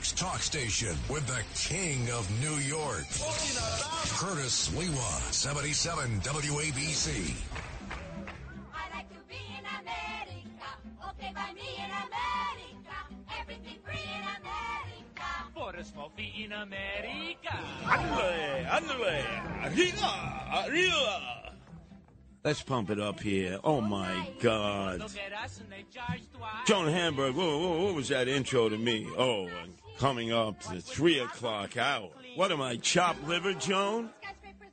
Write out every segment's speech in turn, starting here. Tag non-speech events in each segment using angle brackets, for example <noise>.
New York's talk station with the king of New York. Curtis Sliwa, 77 WABC. I like to be in America. Okay, by me in America. Everything free in America. For a small fee in America. Ándale, ándale, arriba, arriba. Let's pump it up here. Oh my God. Look at us and they charge twice. Joan Hamburg, whoa, whoa, what was that intro to me? Oh, and coming up to three o'clock hour. What am I, chopped liver, Joan?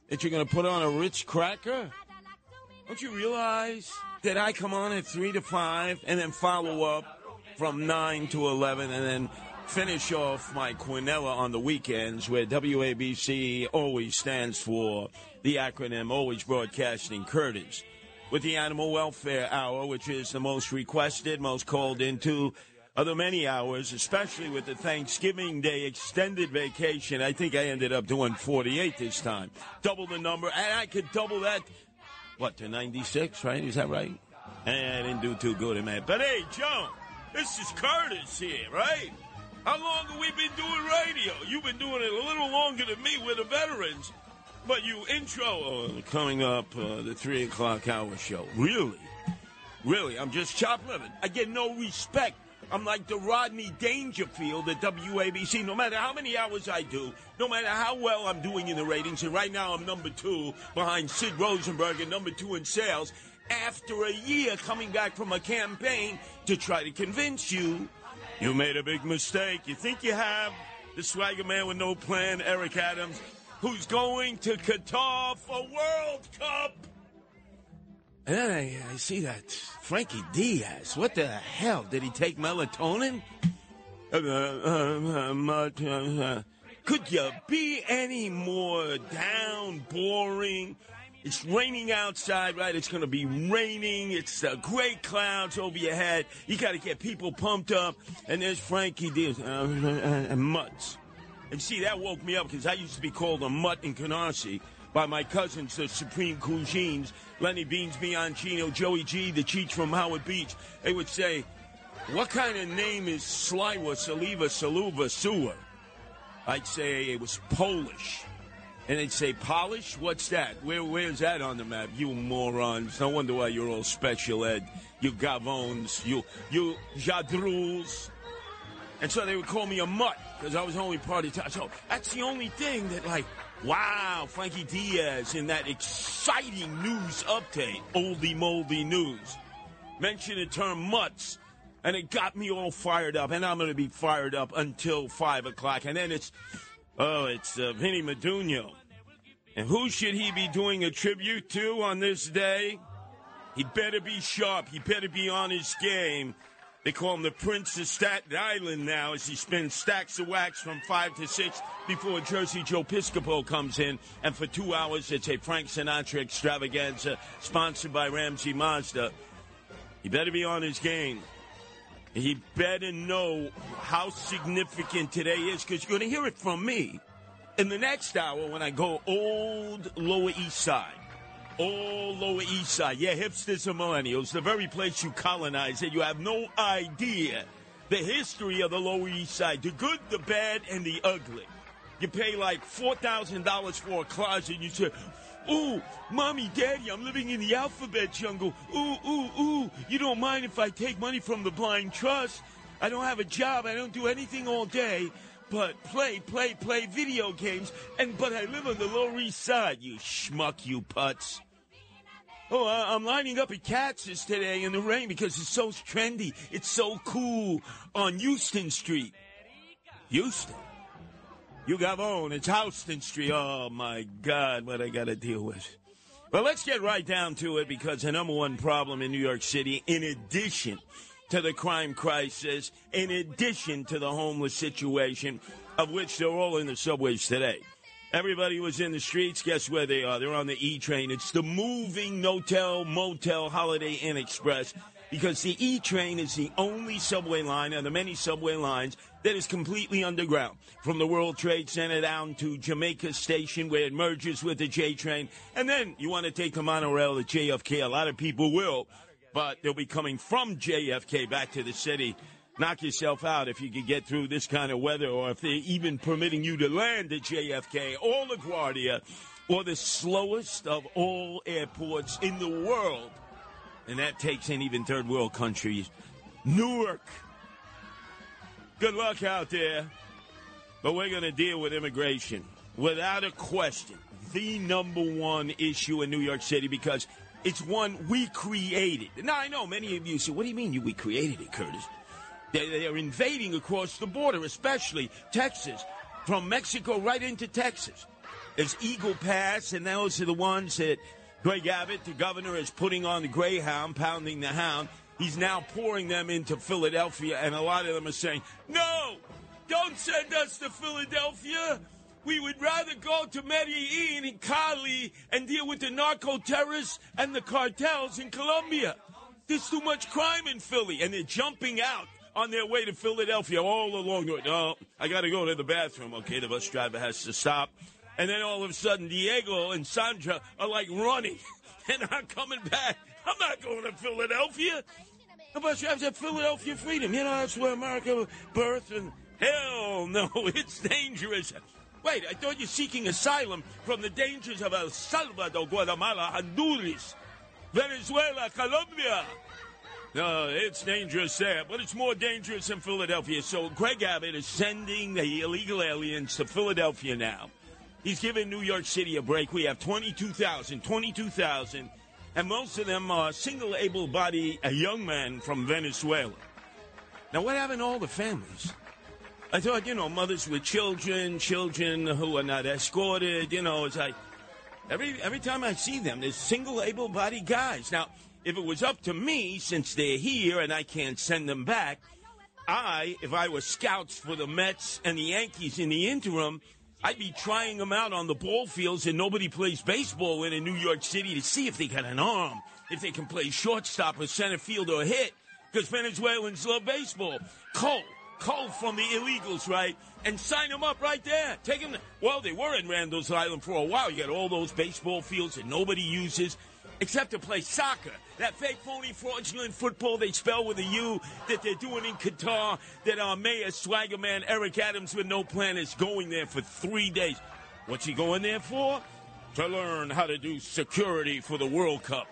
That you're going to put on a rich cracker? Don't you realize that I come on at three to five and then follow up from nine to eleven and then finish off my quinella on the weekends where WABC always stands for the acronym always broadcasting Curtis with the Animal Welfare Hour, which is the most requested, most called into of the many hours, especially with the Thanksgiving Day extended vacation. I think I ended up doing 48 this time. Double the number, and I could double that, what, to 96, right? Is that right? And I didn't do too good, man. But hey, Joan, this is Curtis here, right? How long have we been doing radio? You've been doing it a little longer than me with the veterans. But you intro uh, coming up uh, the three o'clock hour show. Really? Really? I'm just chop living. I get no respect. I'm like the Rodney Dangerfield at WABC. No matter how many hours I do, no matter how well I'm doing in the ratings, and right now I'm number two behind Sid Rosenberg and number two in sales. After a year coming back from a campaign to try to convince you you made a big mistake. You think you have the swagger man with no plan, Eric Adams, who's going to Qatar for World Cup. And then I, I see that Frankie Diaz. What the hell? Did he take melatonin? Uh, uh, uh, could you be any more down, boring? It's raining outside, right? It's going to be raining. It's uh, gray clouds over your head. You got to get people pumped up. And there's Frankie Diaz uh, and Mutts. And see, that woke me up because I used to be called a mutt in Canarsie by my cousins, the Supreme Cuisines, Lenny Beans, Bianchino, Joey G, the Cheech from Howard Beach. They would say, what kind of name is Sliwa, Saliva, Saluva, Sewer? I'd say it was Polish. And they'd say, polish? What's that? Where, where's that on the map? You morons. No wonder why you're all special ed. You gavons. You, you jadruls. And so they would call me a mutt because I was only part of time. So that's the only thing that, like, wow, Frankie Diaz in that exciting news update, oldie moldy news, mentioned the term mutts, and it got me all fired up. And I'm going to be fired up until 5 o'clock. And then it's, oh, it's uh, Vinny Medugno. And who should he be doing a tribute to on this day? He better be sharp. He better be on his game. They call him the Prince of Staten Island now as he spins stacks of wax from 5 to 6 before Jersey Joe Piscopo comes in. And for two hours, it's a Frank Sinatra extravaganza sponsored by Ramsey Mazda. He better be on his game. He better know how significant today is because you're going to hear it from me in the next hour when I go old Lower East Side. All Lower East Side. Yeah, hipsters and millennials, the very place you colonize and you have no idea the history of the Lower East Side, the good, the bad, and the ugly. You pay like $4,000 for a closet and you say, Ooh, mommy, daddy, I'm living in the alphabet jungle. Ooh, ooh, ooh. You don't mind if I take money from the blind trust? I don't have a job. I don't do anything all day but play, play, play video games. And but I live on the Lower East Side. You schmuck, you putz. Oh, I'm lining up at Katz's today in the rain because it's so trendy. It's so cool on Houston Street. Houston. You got on. It's Houston Street. Oh my God, what I got to deal with. Well, let's get right down to it because the number one problem in New York City, in addition to the crime crisis, in addition to the homeless situation, of which they're all in the subways today. Everybody was in the streets. Guess where they are? They're on the E train. It's the moving Notel Motel Holiday Inn Express because the E train is the only subway line of the many subway lines that is completely underground. From the World Trade Center down to Jamaica Station where it merges with the J train. And then you want to take the monorail to JFK. A lot of people will, but they'll be coming from JFK back to the city knock yourself out if you could get through this kind of weather or if they're even permitting you to land at JFK or LaGuardia or the slowest of all airports in the world. And that takes in even third world countries. Newark. Good luck out there. But we're going to deal with immigration without a question. The number one issue in New York City because it's one we created. Now, I know many of you say, What do you mean you, we created it, Curtis? They, they are invading across the border, especially Texas, from Mexico right into Texas. There's Eagle Pass, and those are the ones that Greg Abbott, the governor, is putting on the Greyhound, pounding the hound. He's now pouring them into Philadelphia, and a lot of them are saying, No, don't send us to Philadelphia. We would rather go to Medellin and Cali and deal with the narco terrorists and the cartels in Colombia. There's too much crime in Philly, and they're jumping out on their way to Philadelphia all along. Oh, I got to go to the bathroom. Okay, the bus driver has to stop. And then all of a sudden, Diego and Sandra are like running <laughs> and I'm coming back. I'm not going to Philadelphia. The bus driver said Philadelphia freedom. You know, that's where America birthed. And hell no, <laughs> it's dangerous. Wait, I thought you're seeking asylum from the dangers of El Salvador, Guatemala, Honduras, Venezuela, Colombia. No, it's dangerous there, but it's more dangerous in Philadelphia. So Greg Abbott is sending the illegal aliens to Philadelphia now. He's giving New York City a break. We have 22,000, 22,000, and most of them are single able bodied young men from Venezuela. Now, what happened to all the families? I thought, you know, mothers with children, children who are not escorted, you know, it's like every every time I see them, there's single able bodied guys. Now, if it was up to me, since they're here and I can't send them back, I, if I were scouts for the Mets and the Yankees in the interim, I'd be trying them out on the ball fields and nobody plays baseball in in New York City to see if they got an arm, if they can play shortstop or center field or hit, because Venezuelans love baseball. Cole, Cole from the illegals, right? And sign them up right there. Take them. Well, they were in Randall's Island for a while. You got all those baseball fields that nobody uses except to play soccer. That fake, phony, fraudulent football they spell with a U that they're doing in Qatar, that our mayor, swagger man Eric Adams with no plan is going there for three days. What's he going there for? To learn how to do security for the World Cup.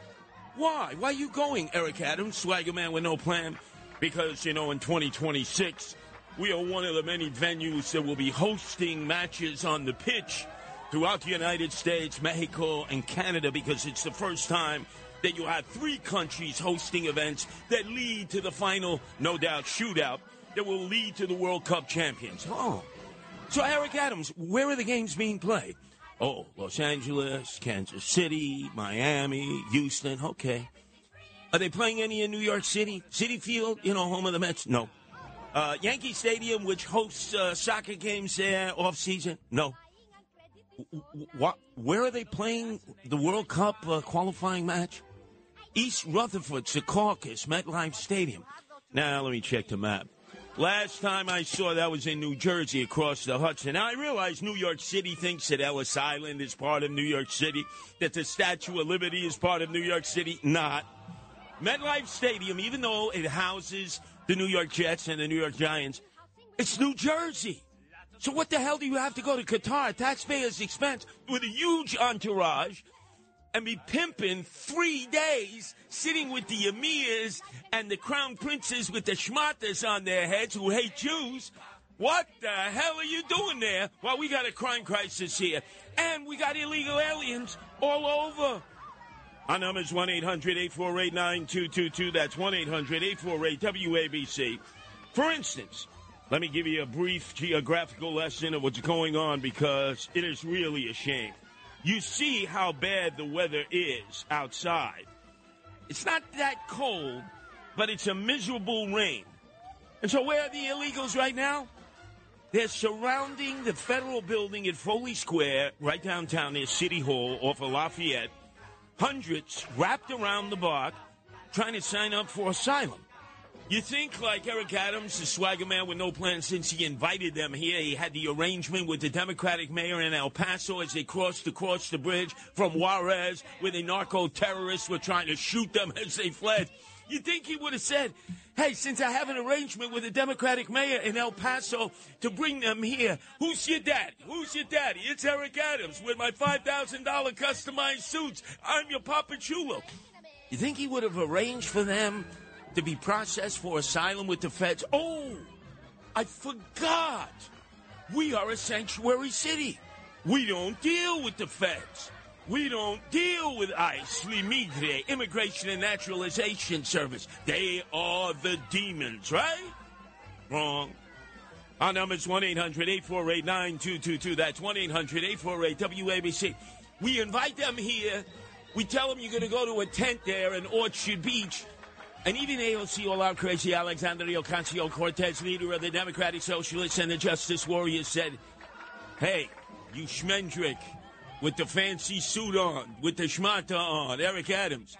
Why? Why are you going, Eric Adams, swagger man with no plan? Because, you know, in 2026, we are one of the many venues that will be hosting matches on the pitch throughout the United States, Mexico, and Canada because it's the first time that you'll have three countries hosting events that lead to the final, no doubt, shootout that will lead to the World Cup champions. Oh. So, Eric Adams, where are the games being played? Oh, Los Angeles, Kansas City, Miami, Houston. Okay. Are they playing any in New York City? Citi Field, you know, home of the Mets? No. Uh, Yankee Stadium, which hosts uh, soccer games there off season? No. What? Where are they playing the World Cup uh, qualifying match? East Rutherford, Secaucus, MetLife Stadium. Now let me check the map. Last time I saw that was in New Jersey across the Hudson. Now I realize New York City thinks that Ellis Island is part of New York City, that the Statue of Liberty is part of New York City. Not. MetLife Stadium, even though it houses the New York Jets and the New York Giants, it's New Jersey. So what the hell do you have to go to Qatar at taxpayers' expense with a huge entourage and be pimping three days sitting with the emirs and the crown princes with the schmatters on their heads who hate Jews? What the hell are you doing there? Well, we got a crime crisis here. And we got illegal aliens all over. Our number is 1 800 848 9222. That's 1 800 848 WABC. For instance, let me give you a brief geographical lesson of what's going on because it is really a shame. You see how bad the weather is outside. It's not that cold, but it's a miserable rain. And so, where are the illegals right now? They're surrounding the federal building at Foley Square, right downtown near City Hall, off of Lafayette. Hundreds wrapped around the block, trying to sign up for asylum. You think, like Eric Adams, the swagger man with no plan since he invited them here, he had the arrangement with the Democratic mayor in El Paso as they crossed across the bridge from Juarez, where the narco terrorists were trying to shoot them <laughs> as they fled. You think he would have said, hey, since I have an arrangement with the Democratic mayor in El Paso to bring them here, who's your daddy? Who's your daddy? It's Eric Adams with my $5,000 customized suits. I'm your Papa Chulo. You think he would have arranged for them to be processed for asylum with the feds? Oh, I forgot. We are a sanctuary city. We don't deal with the feds. We don't deal with ICE, Limigre, Immigration and Naturalization Service. They are the demons, right? Wrong. Our number is 1 800 848 9222. That's 1 800 848 WABC. We invite them here. We tell them you're going to go to a tent there in Orchard Beach. And even AOC All Out Crazy Alexandria Ocasio Cortez, leader of the Democratic Socialists and the Justice Warriors, said, Hey, you Schmendrick, with the fancy suit on, with the schmata on, Eric Adams.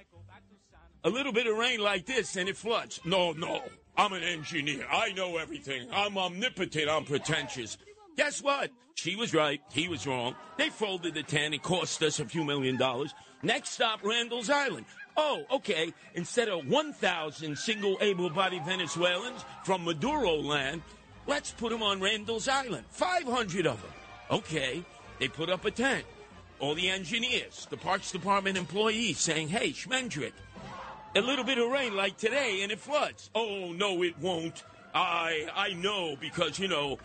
A little bit of rain like this and it floods. No, no. I'm an engineer. I know everything. I'm omnipotent. I'm pretentious. Guess what? She was right. He was wrong. They folded the tent. It cost us a few million dollars. Next stop, Randall's Island. Oh, okay. Instead of 1,000 single able bodied Venezuelans from Maduro land, let's put them on Randall's Island. 500 of them. Okay. They put up a tent. All the engineers, the Parks Department employees saying, hey, Schmendrick, a little bit of rain like today and it floods. Oh, no, it won't. I I know because, you know,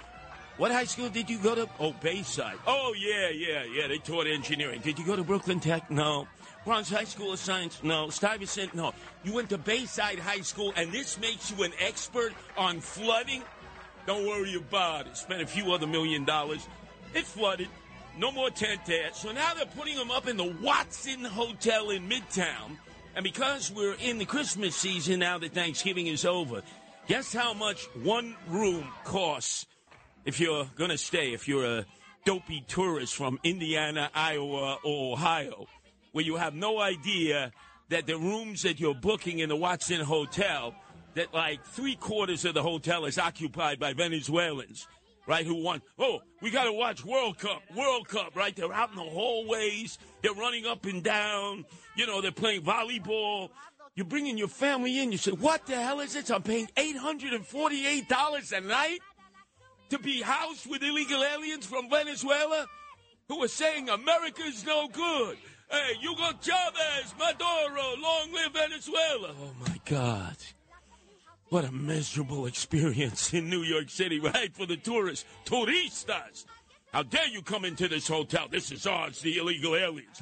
what high school did you go to? Oh, Bayside. Oh, yeah, yeah, yeah. They taught engineering. Did you go to Brooklyn Tech? No. Bronx High School of Science? No. Stuyvesant? No. You went to Bayside High School, and this makes you an expert on flooding? Don't worry about it. Spent a few other million dollars. It flooded. No more tent there. So now they're putting them up in the Watson Hotel in Midtown. And because we're in the Christmas season now that Thanksgiving is over, guess how much one room costs if you're going to stay, if you're a dopey tourist from Indiana, Iowa, or Ohio, where you have no idea that the rooms that you're booking in the Watson Hotel, that like three quarters of the hotel is occupied by Venezuelans, right? Who want, oh, we got to watch World Cup, World Cup, right? They're out in the hallways, they're running up and down, you know, they're playing volleyball. You're bringing your family in. You say, what the hell is this? I'm paying $848 a night? to be housed with illegal aliens from Venezuela who are saying America's no good. Hey, Hugo Chavez, Maduro, long live Venezuela. Oh my God. What a miserable experience in New York City, right? For the tourists. Turistas. How dare you come into this hotel? This is ours, the illegal aliens.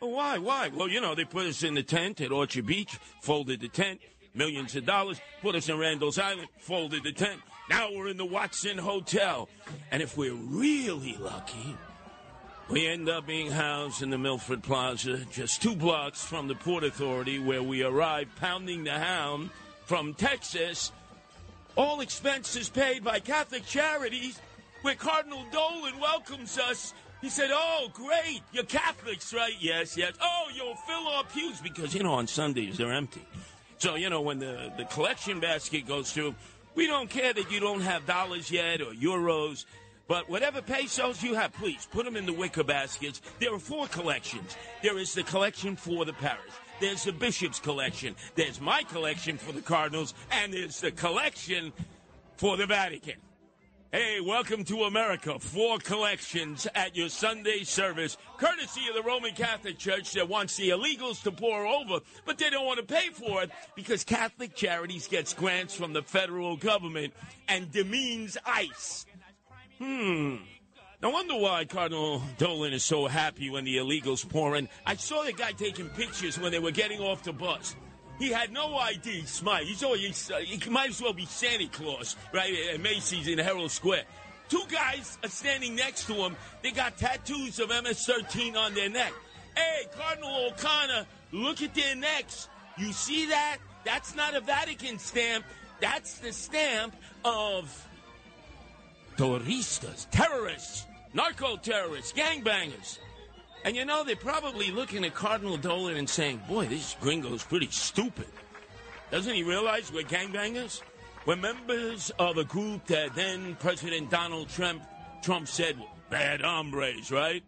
Well, why? Why? Well, you know, they put us in the tent at Orchard Beach, folded the tent, millions of dollars, put us in Randall's Island, folded the tent. Now we're in the Watson Hotel. And if we're really lucky, we end up being housed in the Milford Plaza, just two blocks from the Port Authority, where we arrive pounding the hound from Texas. All expenses paid by Catholic Charities, where Cardinal Dolan welcomes us. He said, Oh, great, you're Catholics, right? Yes, yes. Oh, you'll fill our pews because, you know, on Sundays they're empty. So, you know, when the, the collection basket goes through, we don't care that you don't have dollars yet or euros, but whatever pesos you have, please put them in the wicker baskets. There are four collections. There is the collection for the parish. There's the bishop's collection. There's my collection for the Cardinals, and there's the collection for the Vatican. Hey, welcome to America. Four collections at your Sunday service, courtesy of the Roman Catholic Church that wants the illegals to pour over, but they don't want to pay for it because Catholic Charities gets grants from the federal government and demeans ICE. Hmm. No wonder why Cardinal Dolan is so happy when the illegals pour in. I saw the guy taking pictures when they were getting off the bus. He had no ID, Smite. He's always, uh, he might as well be Santa Claus, right, at Macy's in Herald Square. Two guys are standing next to him. They got tattoos of MS-13 on their neck. Hey, Cardinal O'Connor, look at their necks. You see that? That's not a Vatican stamp. That's the stamp of terroristas, terrorists, narco terrorists, gangbangers. And you know, they're probably looking at Cardinal Dolan and saying, boy, this gringo's pretty stupid. Doesn't he realize we're gangbangers? We're members of a group that then President Donald Trump, Trump said, bad hombres, right?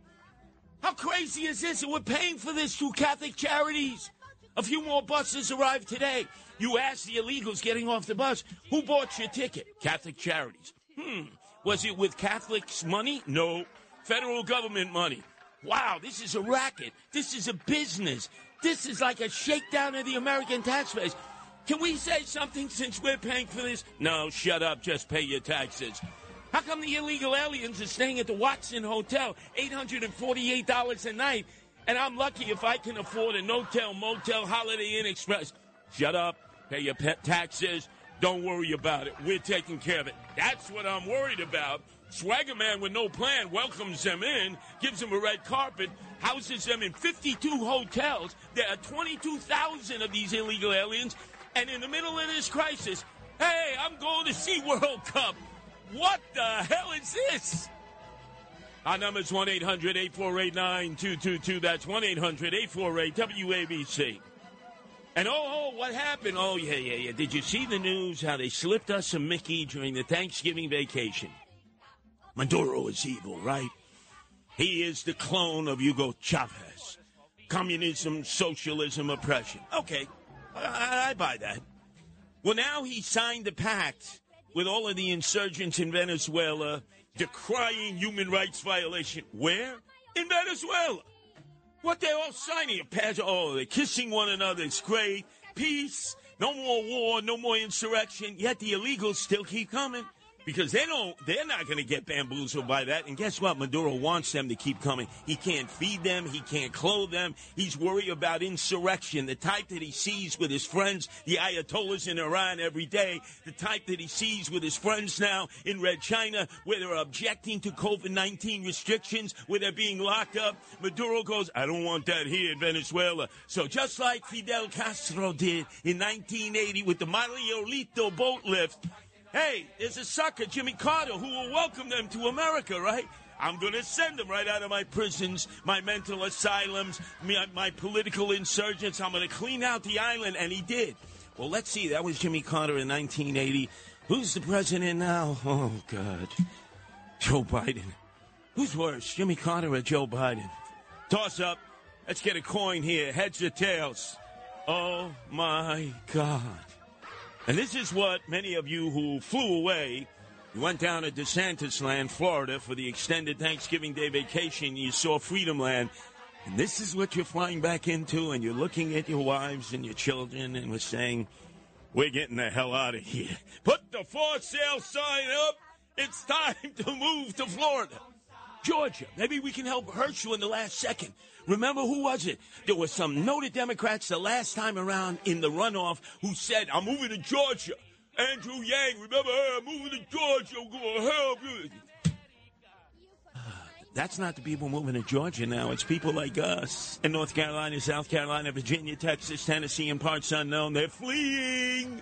How crazy is this? And we're paying for this through Catholic charities. A few more buses arrived today. You asked the illegals getting off the bus, who bought your ticket? Catholic charities. Hmm. Was it with Catholics' money? No. Federal government money. Wow, this is a racket. This is a business. This is like a shakedown of the American taxpayers. Can we say something since we're paying for this? No, shut up. Just pay your taxes. How come the illegal aliens are staying at the Watson Hotel, $848 a night, and I'm lucky if I can afford a Notel, Motel, Holiday Inn Express? Shut up. Pay your taxes. Don't worry about it. We're taking care of it. That's what I'm worried about. Swagger Man with no plan welcomes them in, gives them a red carpet, houses them in 52 hotels. There are 22,000 of these illegal aliens. And in the middle of this crisis, hey, I'm going to see World Cup. What the hell is this? Our number is 1 800 848 9222. That's 1 800 848 WABC. And oh, oh, what happened? Oh, yeah, yeah, yeah. Did you see the news how they slipped us a Mickey during the Thanksgiving vacation? Maduro is evil, right? He is the clone of Hugo Chavez. Communism, socialism, oppression. Okay, I, I buy that. Well, now he signed a pact with all of the insurgents in Venezuela decrying human rights violation. Where? In Venezuela. What they're all signing a patch. Oh, they're kissing one another. It's great. Peace. No more war. No more insurrection. Yet the illegals still keep coming because they don't they're not going to get bamboozled by that. And guess what? Maduro wants them to keep coming. He can't feed them. He can't clothe them. He's worried about insurrection. The type that he sees with his friends the ayatollahs in iran every day the type that he sees with his friends now in red china where they're objecting to covid-19 restrictions where they're being locked up. Maduro goes i don't want that here in venezuela. So just like fidel castro did in 1980 with the Marielito boat lift Hey, there's a sucker, Jimmy Carter, who will welcome them to America, right? I'm going to send them right out of my prisons, my mental asylums, my, my political insurgents. I'm going to clean out the island, and he did. Well, let's see. That was Jimmy Carter in 1980. Who's the president now? <laughs> Oh, God. Joe Biden. Who's worse, Jimmy Carter or Joe Biden? Toss up. Let's get a coin here. Heads or tails? Oh, my God. And this is what many of you who flew away, you went down to DeSantis land, Florida, for the extended Thanksgiving Day vacation. You saw Freedom Land. And this is what you're flying back into, and you're looking at your wives and your children, and we're saying, we're getting the hell out of here. Put the for sale sign up. It's time to move to Florida. Georgia. Maybe we can help Herschel in the last second. Remember who was it? There were some noted Democrats the last time around in the runoff who said, I'm moving to Georgia. Andrew Yang, remember her? I'm moving to Georgia. I'm going to help you. Ah, that's not the people moving to Georgia now. It's people like us in North Carolina, South Carolina, Virginia, Texas, Tennessee, and parts unknown. They're fleeing.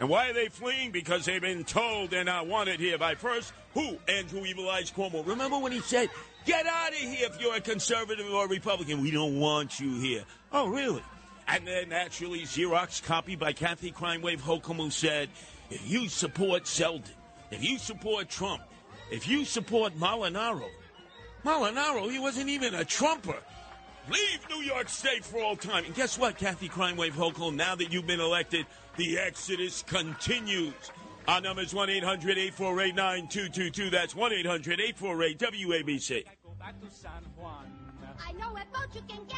And why are they fleeing? Because they've been told they're not wanted here by first who? Andrew Evil Eyes Cuomo. Remember when he said, Get out of here if you're a conservative or a Republican. We don't want you here. Oh, really? And then naturally, Xerox copy by Kathy Crime Wave Hochul, who said, If you support Zeldin, if you support Trump, if you support Molinaro, Molinaro, he wasn't even a Trumper. Leave New York State for all time. And guess what, Kathy Crime Wave Hochul? Now that you've been elected, the exodus continues. Our number is 1 800 848 9222. That's 1 800 848 WABC. I know a boat you can get.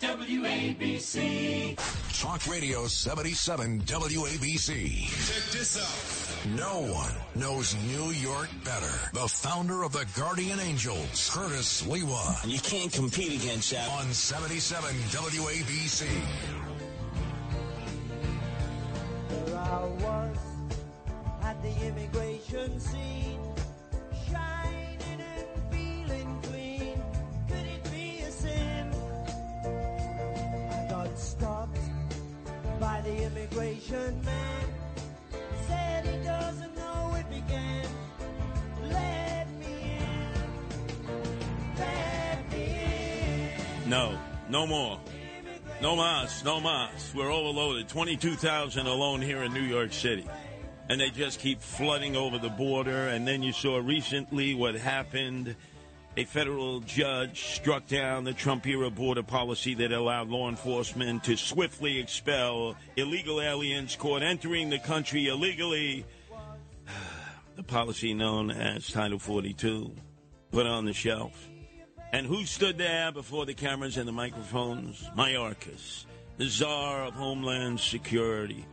WABC. Talk Radio 77 WABC. Check this out. No one knows New York better. The founder of the Guardian Angels, Curtis Sliwa. You can't compete against that. On 77 WABC. There I was at the immigration scene, shining and feeling clean. Could it be a sin? I got stopped by the immigration immigration man said he doesn't know it began. Let me in. Let me in. No, no more. No mas, no mas. We're overloaded. 22,000 alone here in New York City. And they just keep flooding over the border. And then you saw recently what happened. A federal judge struck down the Trump era border policy that allowed law enforcement to swiftly expel illegal aliens caught entering the country illegally. <sighs> The policy known as Title 42 put on the shelf. And who stood there before the cameras and the microphones? Mayorkas, the czar of Homeland Security.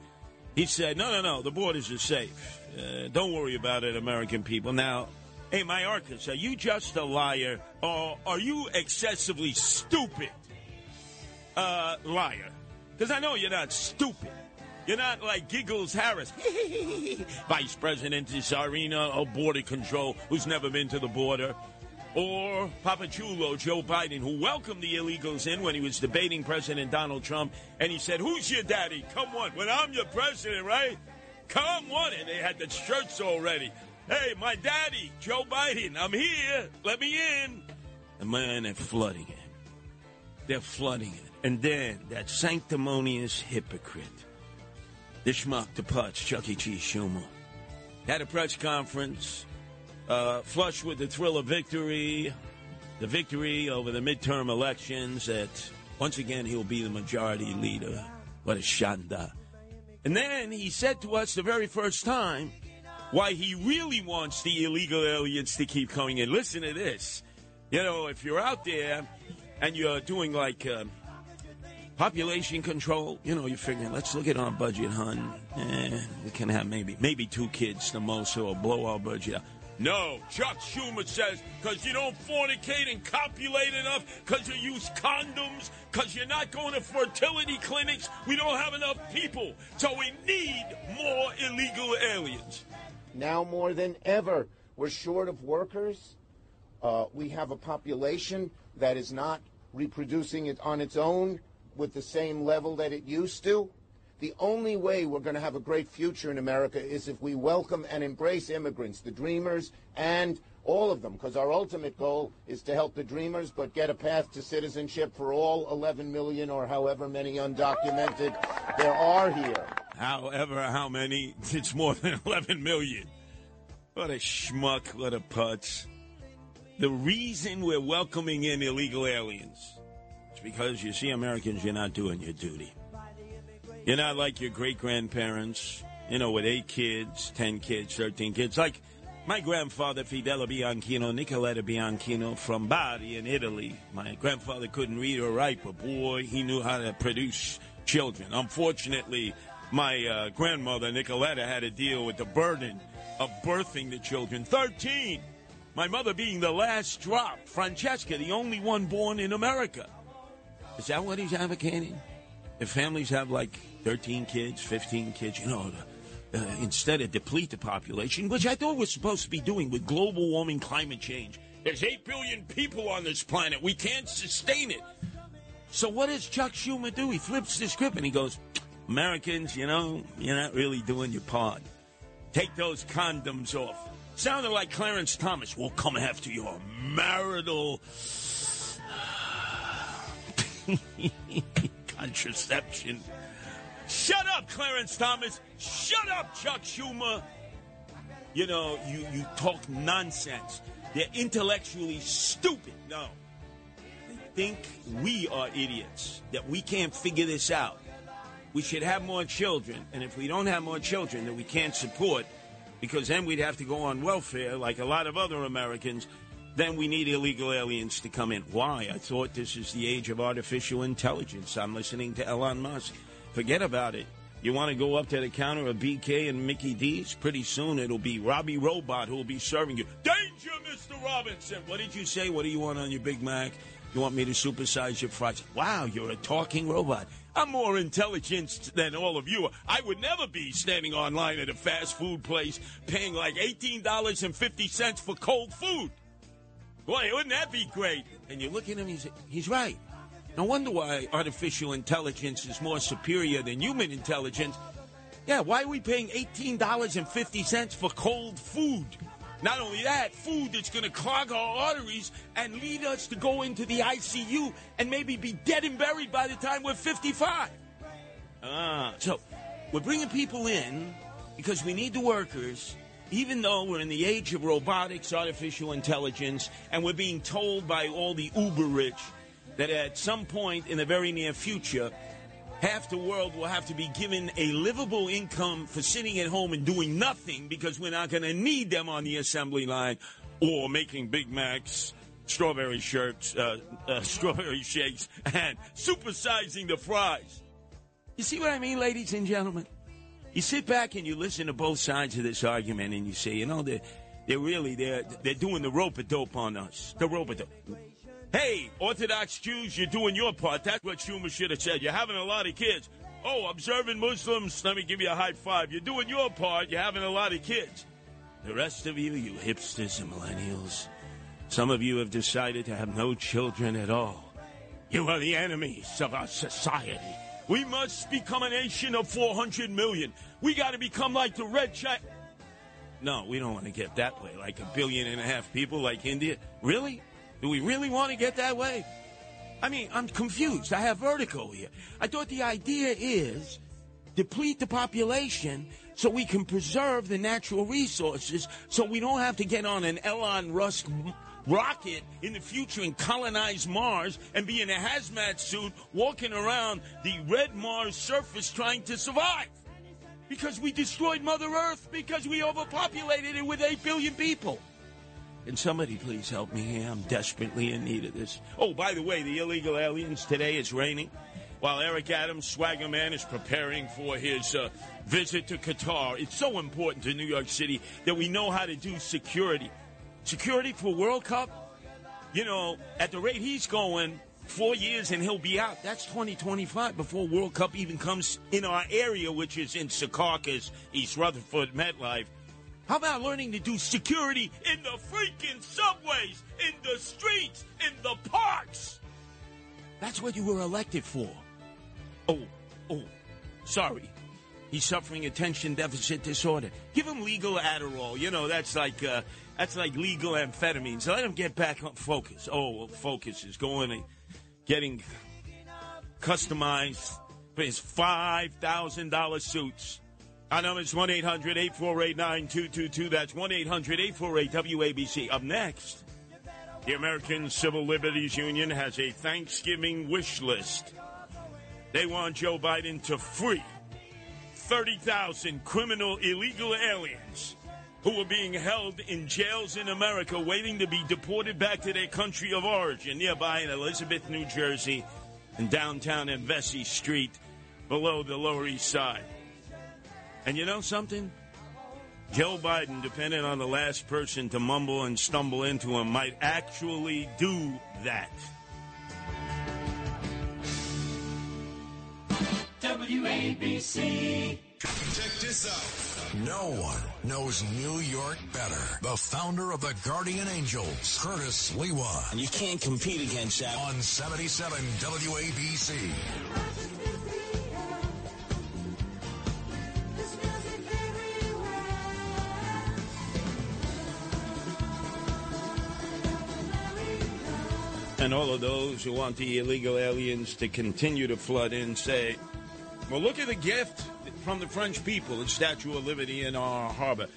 He said, no, no, no, the borders are safe. Uh, don't worry about it, American people. Now, hey, Mayorkas, are you just a liar or are you excessively stupid? Uh, liar. Because I know you're not stupid. You're not like Giggles Harris, <laughs> Vice President Tsarina of Border Control, who's never been to the border. Or Papachulo, Joe Biden, who welcomed the illegals in when he was debating President Donald Trump, and he said, Who's your daddy? Come on. When I'm your president, right? Come on. And they had the shirts already. Hey, my daddy, Joe Biden, I'm here. Let me in. And man, they're flooding it. They're flooding it. And then that sanctimonious hypocrite, the schmuck, the putz, Chuck E. Cheese Schumer, had a press conference, uh, flush with the thrill of victory, the victory over the midterm elections, that once again he'll be the majority leader. What a shanda. And then he said to us the very first time why he really wants the illegal aliens to keep coming in. Listen to this. You know, if you're out there and you're doing like uh, population control, you know, you're figuring, let's look at our budget, hun. Eh, we can have maybe maybe two kids the most, so it'll blow our budget out. No, Chuck Schumer says because you don't fornicate and copulate enough, because you use condoms, because you're not going to fertility clinics. We don't have enough people, so we need more illegal aliens. Now more than ever, we're short of workers. Uh, we have a population that is not reproducing it on its own with the same level that it used to. The only way we're going to have a great future in America is if we welcome and embrace immigrants, the dreamers, and all of them, because our ultimate goal is to help the dreamers, but get a path to citizenship for all 11 million or however many undocumented there are here. However, how many? <laughs> It's more than 11 million. What a schmuck, what a putz. The reason we're welcoming in illegal aliens is because you see, Americans, you're not doing your duty. You're not like your great grandparents, you know, with eight kids, 10 kids, 13 kids. Like my grandfather, Fidel Bianchino, Nicoletta Bianchino from Bari in Italy. My grandfather couldn't read or write, but boy, he knew how to produce children. Unfortunately, my uh, grandmother, Nicoletta, had to deal with the burden of birthing the children. 13! My mother being the last drop. Francesca, the only one born in America. Is that what he's advocating? If families have like 13 kids, 15 kids, you know, uh, instead of deplete the population, which I thought we're supposed to be doing with global warming, climate change. There's 8 billion people on this planet. We can't sustain it. So what does Chuck Schumer do? He flips the script and he goes, Americans, you know, you're not really doing your part. Take those condoms off. Sounded like Clarence Thomas. We'll come after your marital <sighs> <laughs> contraception. Shut up, Clarence Thomas. Shut up, Chuck Schumer. You know, you, you talk nonsense. They're intellectually stupid. No. They think we are idiots, that we can't figure this out. We should have more children, and if we don't have more children that we can't support, because then we'd have to go on welfare like a lot of other Americans, then we need illegal aliens to come in. Why? I thought this is the age of artificial intelligence. I'm listening to Elon Musk. Forget about it. You want to go up to the counter of BK and Mickey D's? Pretty soon it'll be Robbie Robot who will be serving you. Danger, Mr. Robinson! What did you say? What do you want on your Big Mac? You want me to supersize your fries? Wow, you're a talking robot. I'm more intelligent than all of you. I would never be standing online at a fast food place paying like $18.50 for cold food. Boy, wouldn't that be great? And you look at him, he's, he's right. No wonder why artificial intelligence is more superior than human intelligence. Yeah, why are we paying $18.50 for cold food? Not only that, food that's going to clog our arteries and lead us to go into the ICU and maybe be dead and buried by the time we're 55. Ah, so we're bringing people in because we need the workers, even though we're in the age of robotics, artificial intelligence, and we're being told by all the uber rich that at some point in the very near future, half the world will have to be given a livable income for sitting at home and doing nothing because we're not going to need them on the assembly line or making Big Macs, strawberry shirts, uh, uh, <laughs> strawberry shakes, and supersizing the fries. You see what I mean, ladies and gentlemen? You sit back and you listen to both sides of this argument, and you say, you know, they're, they're really they're they're doing the rope a dope on us. The rope a dope. Hey, Orthodox Jews, you're doing your part. That's what Schumer should have said. You're having a lot of kids. Oh, observant Muslims, let me give you a high five. You're doing your part. You're having a lot of kids. The rest of you, you hipsters and millennials, some of you have decided to have no children at all. You are the enemies of our society. We must become a nation of 400 million. We got to become like the Red China. No, we don't want to get that way, like a billion and a half people like India. Really? Do we really want to get that way? I mean, I'm confused. I have vertigo here. I thought the idea is deplete the population so we can preserve the natural resources so we don't have to get on an Elon Musk rocket in the future and colonize Mars and be in a hazmat suit walking around the red Mars surface trying to survive. Because we destroyed Mother Earth because we overpopulated it with 8 billion people. Can somebody please help me here? I'm desperately in need of this. Oh, by the way, the illegal aliens today it's raining. While Eric Adams, Swagger Man, is preparing for his uh, visit to Qatar, it's so important to New York City that we know how to do security. Security for World Cup, you know, at the rate he's going, four years and he'll be out. That's 2025 before World Cup even comes in our area, which is in Secaucus, East Rutherford, MetLife. How about learning to do security in the freaking subways, in the streets, in the parks? That's what you were elected for. Oh, oh, sorry. He's suffering attention deficit disorder. Give him legal Adderall. You know, that's like uh, that's like legal amphetamines. Let him get back on focus. Oh, focus is going and getting customized for his five thousand dollar suits. Our number is 1 800 848 9222. That's 1 800 848 WABC. Up next, the American Civil Liberties Union has a Thanksgiving wish list. They want Joe Biden to free 30,000 criminal illegal aliens who are being held in jails in America waiting to be deported back to their country of origin, nearby in Elizabeth, New Jersey, and downtown in Vesey Street, below the Lower East Side. And you know something? Joe Biden, depending on the last person to mumble and stumble into him, might actually do that. WABC. Check this out. No one knows New York better. The founder of the Guardian Angels, Curtis Sliwa. And you can't compete against that. On 77 WABC. And all of those who want the illegal aliens to continue to flood in say, well, look at the gift from the French people, the Statue of Liberty in our harbor.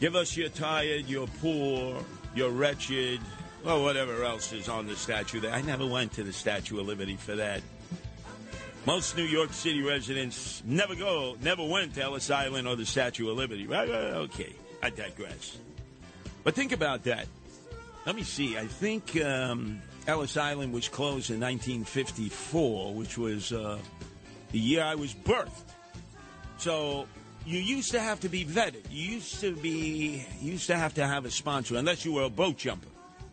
Give us your tired, your poor, your wretched, or whatever else is on the statue there. I never went to the Statue of Liberty for that. Most New York City residents never go, never went to Ellis Island or the Statue of Liberty. Right? Okay, I digress. But think about that. Let me see. I think um, Ellis Island was closed in 1954, which was uh, the year I was birthed. So you used to have to be vetted. You used to be you used to have to have a sponsor, unless you were a boat jumper.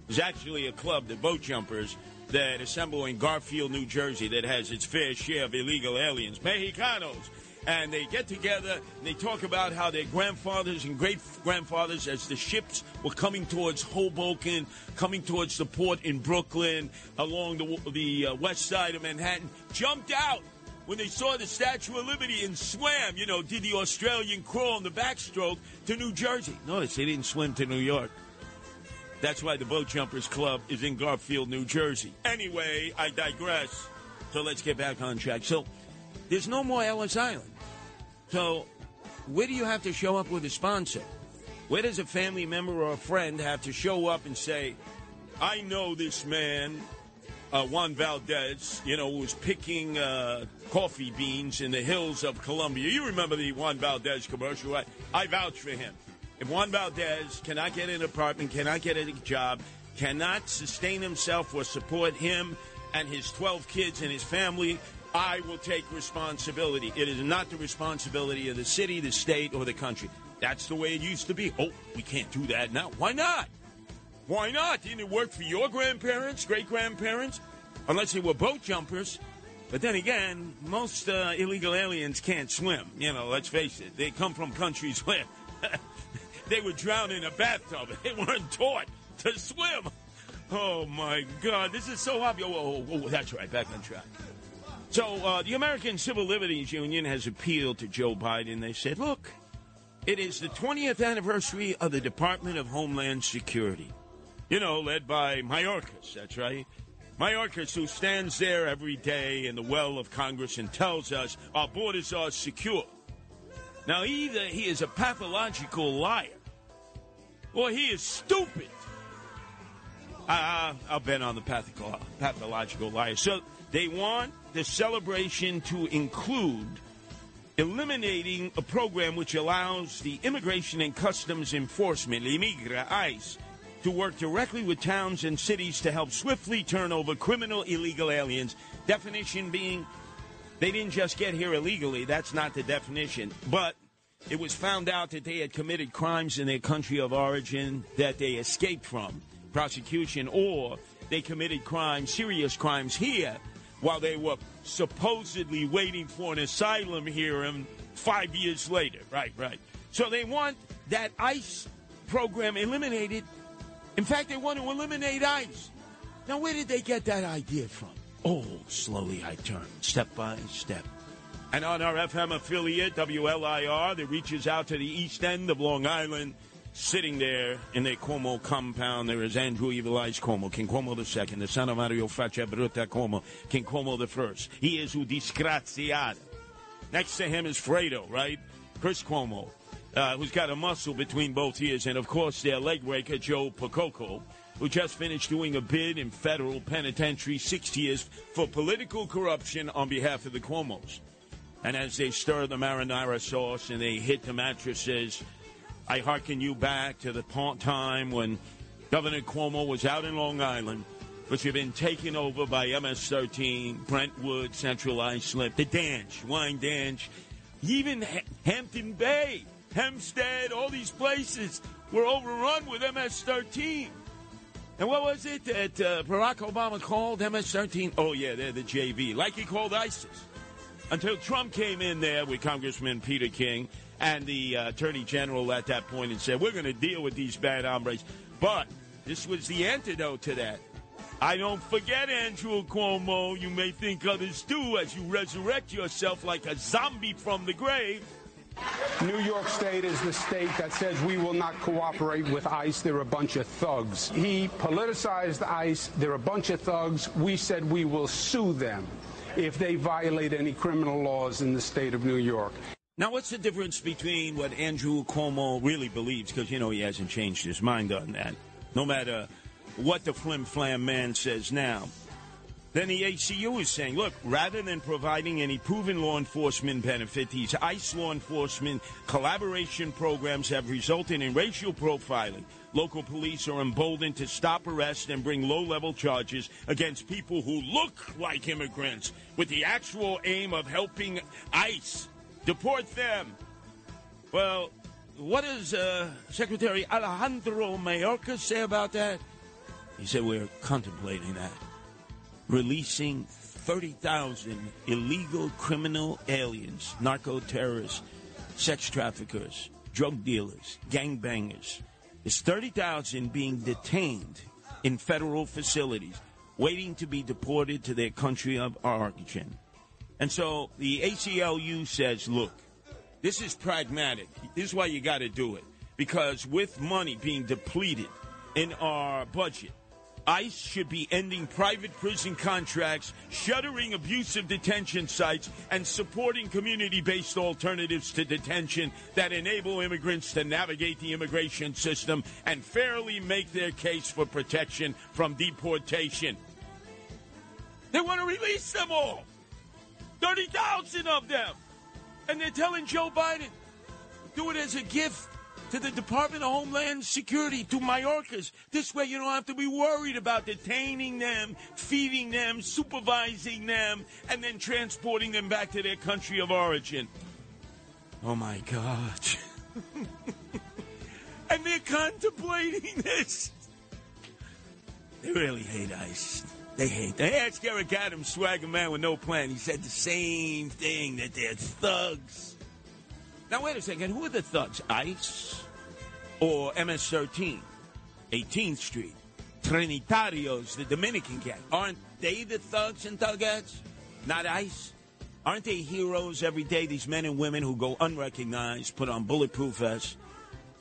There's actually a club, the boat jumpers, that assemble in Garfield, New Jersey, that has its fair share of illegal aliens, Mexicanos. And they get together and they talk about how their grandfathers and great grandfathers, as the ships were coming towards Hoboken, coming towards the port in Brooklyn, along the, the uh, west side of Manhattan, jumped out when they saw the Statue of Liberty and swam, you know, did the Australian crawl in the backstroke to New Jersey. Notice they didn't swim to New York. That's why the Boat Jumpers Club is in Garfield, New Jersey. Anyway, I digress. So let's get back on track. So there's no more Ellis Island. So where do you have to show up with a sponsor? Where does a family member or a friend have to show up and say, I know this man, uh, Juan Valdez, you know, was picking uh, coffee beans in the hills of Colombia. You remember the Juan Valdez commercial, right? I vouch for him. If Juan Valdez cannot get an apartment, cannot get a job, cannot sustain himself or support him and his 12 kids and his family, I will take responsibility. It is not the responsibility of the city, the state, or the country. That's the way it used to be. Oh, we can't do that now. Why not? Why not? Didn't it work for your grandparents, great grandparents? Unless they were boat jumpers. But then again, most uh, illegal aliens can't swim. You know, let's face it. They come from countries <laughs> where <laughs> they would drown in a bathtub. <laughs> They weren't taught to swim. Oh my God, this is so obvious. Oh, oh, oh that's right, back on track. So uh, the American Civil Liberties Union has appealed to Joe Biden. They said, look, it is the 20th anniversary of the Department of Homeland Security. You know, led by Mayorkas, that's right. Mayorkas, who stands there every day in the well of Congress and tells us our borders are secure. Now, either he is a pathological liar or he is stupid. I, will bet on the pathological liar. So they want the celebration to include eliminating a program which allows the Immigration and Customs Enforcement, Imigra, ICE, to work directly with towns and cities to help swiftly turn over criminal illegal aliens. Definition being they didn't just get here illegally, that's not the definition. But it was found out that they had committed crimes in their country of origin that they escaped from prosecution, or they committed crimes, serious crimes here, while they were supposedly waiting for an asylum hearing five years later. Right, right. So they want that ICE program eliminated. In fact, they want to eliminate ICE. Now, where did they get that idea from? Oh, slowly I turn, step by step. And on our FM affiliate, WLIR, that reaches out to the east end of Long Island, sitting there in their Cuomo compound, there is Andrew Evil Eyes Cuomo, King Cuomo II, the son of Mario Faccia Brutta Cuomo, King Cuomo I. He is who disgraziato. Next to him is Fredo, right? Chris Cuomo, uh, who's got a muscle between both ears, and of course their leg breaker, Joe Percoco, who just finished doing a bid in federal penitentiary six years for political corruption on behalf of the Cuomos. And as they stir the marinara sauce and they hit the mattresses, I hearken you back to the time when Governor Cuomo was out in Long Island, which had been taken over by MS-13, Brentwood, Central Islip, the Danch, Wyandanch, even Hampton Bay, Hempstead, all these places were overrun with MS-13. And what was it that uh, Barack Obama called MS-13? Oh, yeah, they're the JV, like he called ISIS until Trump came in there with Congressman Peter King and the uh, Attorney General at that point and said, We're going to deal with these bad hombres. But this was the antidote to that. I don't forget, Andrew Cuomo. You may think others do as you resurrect yourself like a zombie from the grave. New York State is the state that says we will not cooperate with ICE. They're a bunch of thugs. He politicized ICE. They're a bunch of thugs. We said we will sue them if they violate any criminal laws in the state of New York. Now, what's the difference between what Andrew Cuomo really believes? Because, you know, he hasn't changed his mind on that, no matter what the flim flam man says now. Then the ACU is saying, look, rather than providing any proven law enforcement benefit, these ICE law enforcement collaboration programs have resulted in racial profiling. Local police are emboldened to stop arrests and bring low level charges against people who look like immigrants with the actual aim of helping ICE deport them. Well, what does uh, Secretary Alejandro Mayorkas say about that? He said, We're contemplating that releasing 30,000 illegal criminal aliens, narco terrorists, sex traffickers, drug dealers, gangbangers. There's 30,000 being detained in federal facilities, waiting to be deported to their country of origin. And so the ACLU says, look, this is pragmatic. This is why you got to do it. Because with money being depleted in our budget, ICE should be ending private prison contracts, shuttering abusive detention sites, and supporting community based alternatives to detention that enable immigrants to navigate the immigration system and fairly make their case for protection from deportation. They want to release them all 30,000 of them. And they're telling Joe Biden, do it as a gift to the Department of Homeland Security, to Mayorkas. This way you don't have to be worried about detaining them, feeding them, supervising them, and then transporting them back to their country of origin. Oh my God. <laughs> and they're contemplating this. They really hate ICE. They hate. They asked Eric Adams, swagger man with no plan. He said the same thing that they're thugs. Now wait a second. Who are the thugs? ICE or MS-13, 18th Street, Trinitarios, the Dominican gang? Aren't they the thugs and thugettes? Not ICE. Aren't they heroes every day? These men and women who go unrecognized, put on bulletproof vests,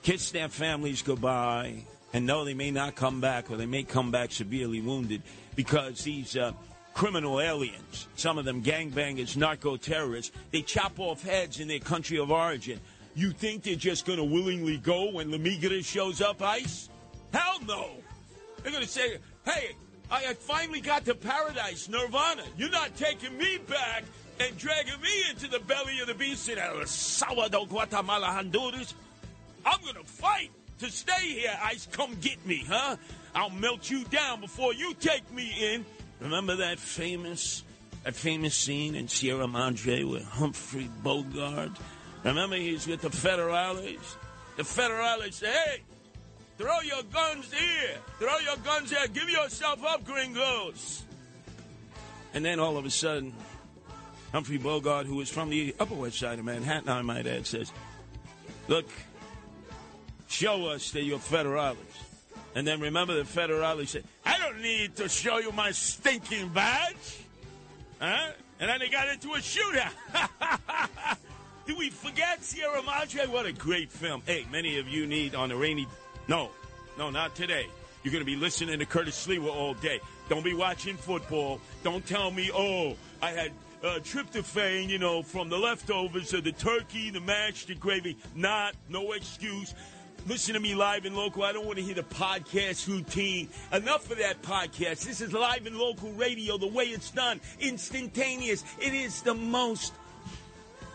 kiss their families goodbye, and know they may not come back or they may come back severely wounded because these uh, criminal aliens, some of them gangbangers, narco terrorists, they chop off heads in their country of origin. You think they're just going to willingly go when Lemigre shows up, ICE? Hell no! They're going to say, hey, I finally got to paradise, Nirvana. You're not taking me back and dragging me into the belly of the beast in El Salvador, Guatemala, Honduras. I'm going to fight to stay here, ICE. Come get me, huh? I'll melt you down before you take me in. Remember that famous, that famous scene in Sierra Madre with Humphrey Bogart? Remember he's with the federales? The federales say, hey, throw your guns here. Throw your guns here. Give yourself up, gringos. And then all of a sudden, Humphrey Bogart, who is from the Upper West Side of Manhattan, I might add, says, look, show us that you're federales. And then remember the federale said, I don't need to show you my stinking badge. Huh? And then they got into a shootout. <laughs> Do we forget Sierra Madre? What a great film. Hey, many of you need on a rainy. No, no, not today. You're going to be listening to Curtis Sliwa all day. Don't be watching football. Don't tell me, oh, I had uh, tryptophan, you know, from the leftovers of the turkey, the mash, the gravy. Not, no excuse. Listen to me live and local. I don't want to hear the podcast routine. Enough of that podcast. This is live and local radio, the way it's done, instantaneous. It is the most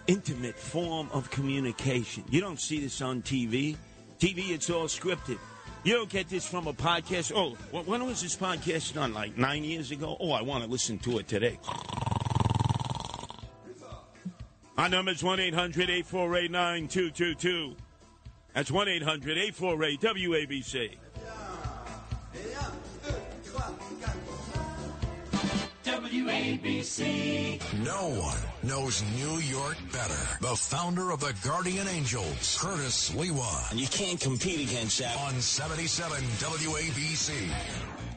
intimate form of communication. You don't see this on TV. TV, it's all scripted. You don't get this from a podcast. Oh, when was this podcast done? Like nine years ago? Oh, I want to listen to it today. Our number is 1 800 848 9222. That's 1 800 848 WABC. WABC. No one knows New York better. The founder of the Guardian Angels, Curtis Sliwa. And you can't compete against that. On 77 WABC.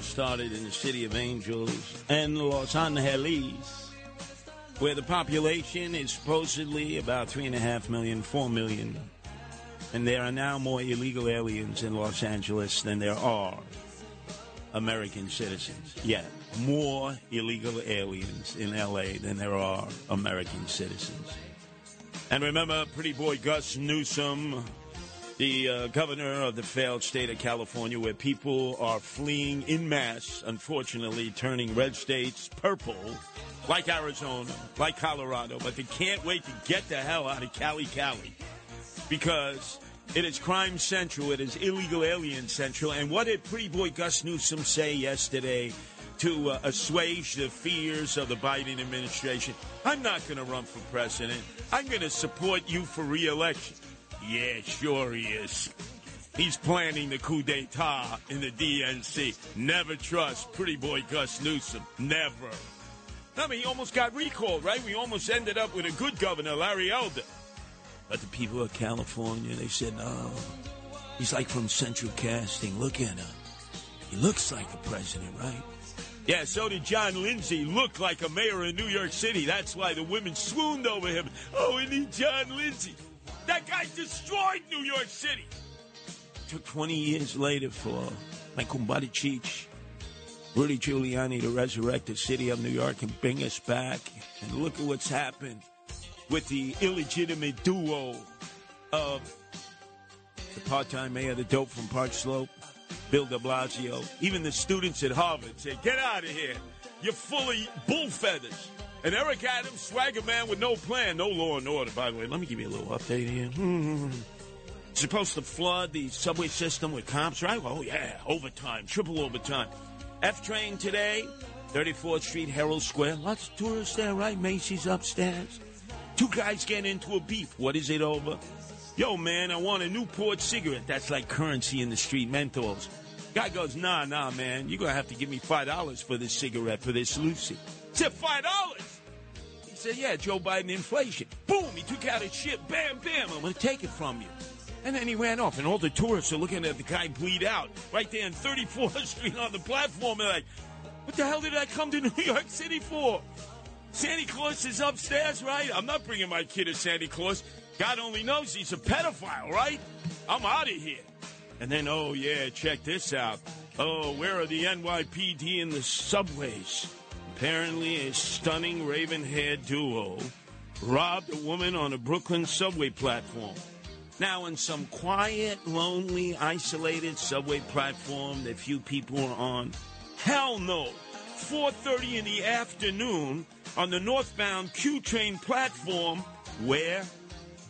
Started in the city of Angels and Los Angeles, where the population is supposedly about three and a half million, four million. And there are now more illegal aliens in Los Angeles than there are American citizens. Yeah, more illegal aliens in LA than there are American citizens. And remember, pretty boy Gus Newsom the uh, governor of the failed state of California, where people are fleeing in mass, unfortunately, turning red states purple, like Arizona, like Colorado, but they can't wait to get the hell out of Cali, Cali, because it is crime central, it is illegal alien central, and what did pretty boy Gus Newsom say yesterday? To uh, assuage the fears of the Biden administration. I'm not going to run for president. I'm going to support you for reelection. Yeah, sure he is. He's planning the coup d'etat in the DNC. Never trust pretty boy Gus Newsom. Never. I mean, he almost got recalled, right? We almost ended up with a good governor, Larry Elder. But the people of California, they said, no, he's like from Central Casting. Look at him. He looks like the president, right? Yeah, so did John Lindsay look like a mayor in New York City. That's why the women swooned over him. Oh, we need John Lindsay. That guy destroyed New York City. Took 20 years later for Michael Buttigieg, Rudy Giuliani to resurrect the city of New York and bring us back. And look at what's happened with the illegitimate duo of the part-time mayor, the dope from Park Slope, Bill de Blasio. Even the students at Harvard say, get out of here. You're full of bull feathers. And Eric Adams, swagger man with no plan, no law and order, by the way. Let me give you a little update here. <laughs> Supposed to flood the subway system with cops, right? Oh, yeah, overtime, triple overtime. F train today, 34th Street, Herald Square. Lots of tourists there, right? Macy's upstairs. Two guys get into a beef. What is it over? Yo, man, I want a Newport cigarette. That's like currency in the street, menthols. Guy goes, nah, nah, man. You're going to have to give me $5 for this cigarette, for this Lucy. said, $5? He said, yeah, Joe Biden inflation. Boom, he took out his shit. Bam, bam, I'm going to take it from you. And then he ran off, and all the tourists are looking at the guy bleed out right there on 34th <laughs> Street on the platform. They're like, what the hell did I come to <laughs> New York City for? Santa Claus is upstairs, right? I'm not bringing my kid to Santa Claus. God only knows he's a pedophile, right? I'm out of here. And then, oh, yeah, check this out. Oh, where are the NYPD in the subways? Apparently, a stunning raven haired duo robbed a woman on a Brooklyn subway platform. Now, in some quiet, lonely, isolated subway platform that few people are on, hell no. 4:30 in the afternoon on the northbound Q train platform, where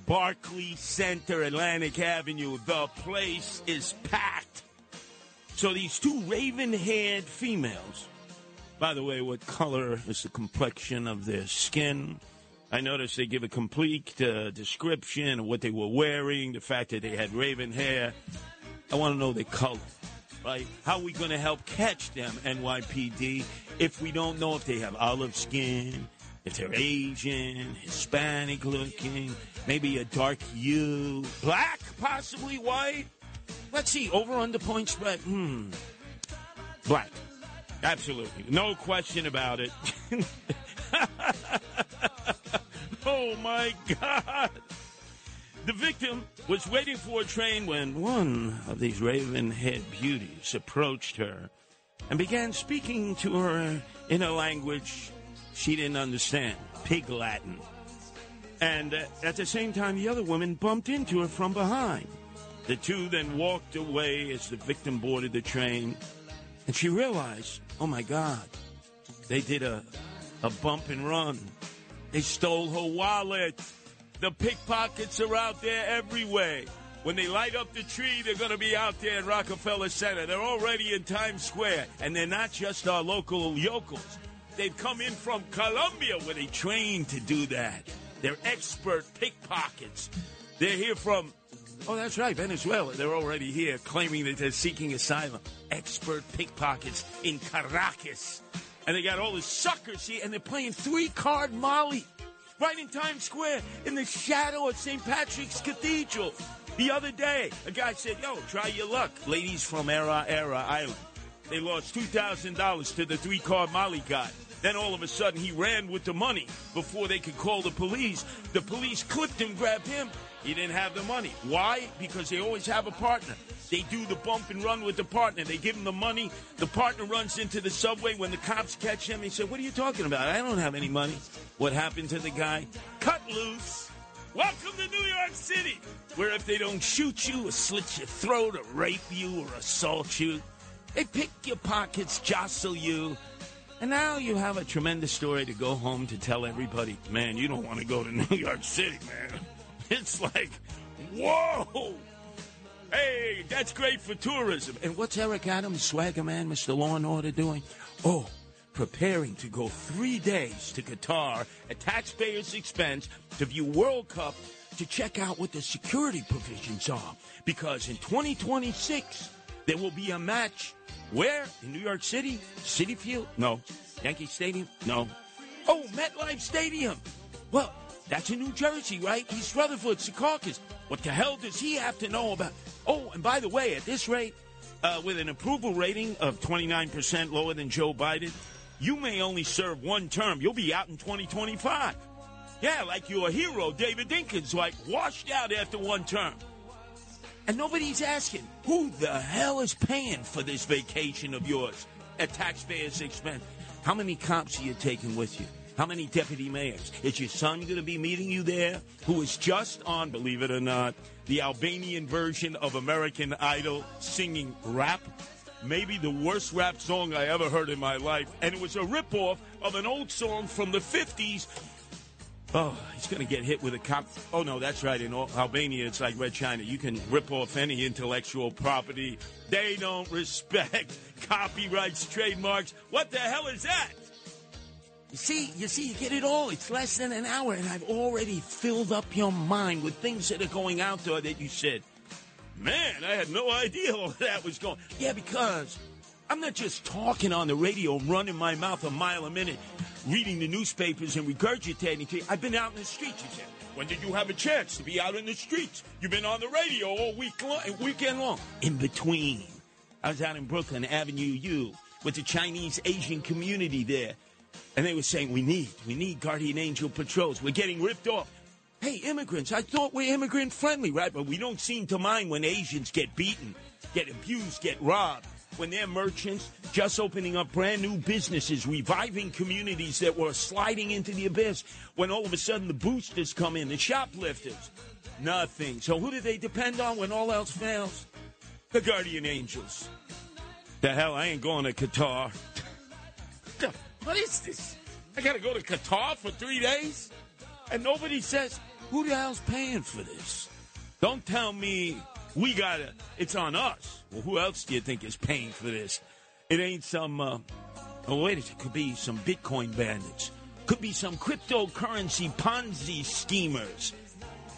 Barclay Center, Atlantic Avenue. The place is packed. So these two raven-haired females. By the way, what color is the complexion of their skin? I noticed they give a complete uh, description of what they were wearing, the fact that they had raven hair. I want to know their color, right? How are we going to help catch them, NYPD, if we don't know if they have olive skin, if they're Asian, Hispanic looking, maybe a dark hue, black, possibly white? Let's see, over under point spread. Hmm. Black. Absolutely. No question about it. <laughs> oh my God. The victim was waiting for a train when one of these raven haired beauties approached her and began speaking to her in a language she didn't understand pig Latin. And uh, at the same time, the other woman bumped into her from behind. The two then walked away as the victim boarded the train, and she realized, oh my God, they did a, a bump and run. They stole her wallet. The pickpockets are out there everywhere. When they light up the tree, they're going to be out there in Rockefeller Center. They're already in Times Square. And they're not just our local yokels. They've come in from Colombia where they trained to do that. They're expert pickpockets. They're here from, oh, that's right, Venezuela. They're already here claiming that they're seeking asylum. Expert pickpockets in Caracas. And they got all the suckers here, and they're playing three card Molly right in Times Square in the shadow of St. Patrick's Cathedral. The other day, a guy said, Yo, try your luck. Ladies from Era Era Island. They lost $2,000 to the three card Molly guy. Then all of a sudden he ran with the money before they could call the police. The police clipped him, grabbed him. He didn't have the money. Why? Because they always have a partner. They do the bump and run with the partner. They give him the money. The partner runs into the subway. When the cops catch him, he said, What are you talking about? I don't have any money. What happened to the guy? Cut loose. Welcome to New York City, where if they don't shoot you or slit your throat or rape you or assault you, they pick your pockets, jostle you, and now you have a tremendous story to go home to tell everybody. Man, you don't want to go to <laughs> New York City, man. <laughs> It's like, whoa! Hey, that's great for tourism. And what's Eric Adams, Swagger Man, Mr. Law and Order doing? Oh, preparing to go three days to Qatar at taxpayers' expense to view World Cup to check out what the security provisions are. Because in 2026, there will be a match. Where? In New York City? Citi Field? No. Yankee Stadium? No. Oh, MetLife Stadium. Well, that's in New Jersey, right? East Rutherford, Secaucus. What the hell does he have to know about? Oh, and by the way, at this rate, uh, with an approval rating of 29% lower than Joe Biden, you may only serve one term. You'll be out in 2025. Yeah, like your hero, David Dinkins, like washed out after one term. And nobody's asking, who the hell is paying for this vacation of yours at taxpayers' expense? How many cops are you taking with you? How many deputy mayors? Is your son going to be meeting you there? Who is just on, believe it or not, the Albanian version of American Idol singing rap? Maybe the worst rap song I ever heard in my life. And it was a ripoff of an old song from the 50s. Oh, he's going to get hit with a cop. Oh, no, that's right. In Albania, it's like Red China. You can rip off any intellectual property. They don't <laughs> respect copyrights, trademarks. What the hell is that? You see, you see, you get it all. It's less than an hour, and I've already filled up your mind with things that are going out there that you said, man, I had no idea all <laughs> that was going. Yeah, because I'm not just talking on the radio, running my mouth a mile a minute, reading the newspapers and regurgitating to you. I've been out in the streets, you said. When did you have a chance to be out in the streets? You've been on the radio all week long, weekend long. In between, I was out in Brooklyn, Avenue U, with the Chinese Asian community there. And they were saying, we need, we need guardian angel patrols. We're getting ripped off. Hey, immigrants, I thought we're immigrant friendly, right? But we don't seem to mind when Asians get beaten, get abused, get robbed. When they're merchants just opening up brand new businesses, reviving communities that were sliding into the abyss. When all of a sudden the boosters come in, the shoplifters. Nothing. So who do they depend on when all else fails? The guardian angels. The hell, I ain't going to Qatar. What is this? I got to go to Qatar for three days? And nobody says, who the hell's paying for this? Don't tell me we got to, it's on us. Well, who else do you think is paying for this? It ain't some, uh, oh, wait, it could be some Bitcoin bandits. Could be some cryptocurrency Ponzi schemers.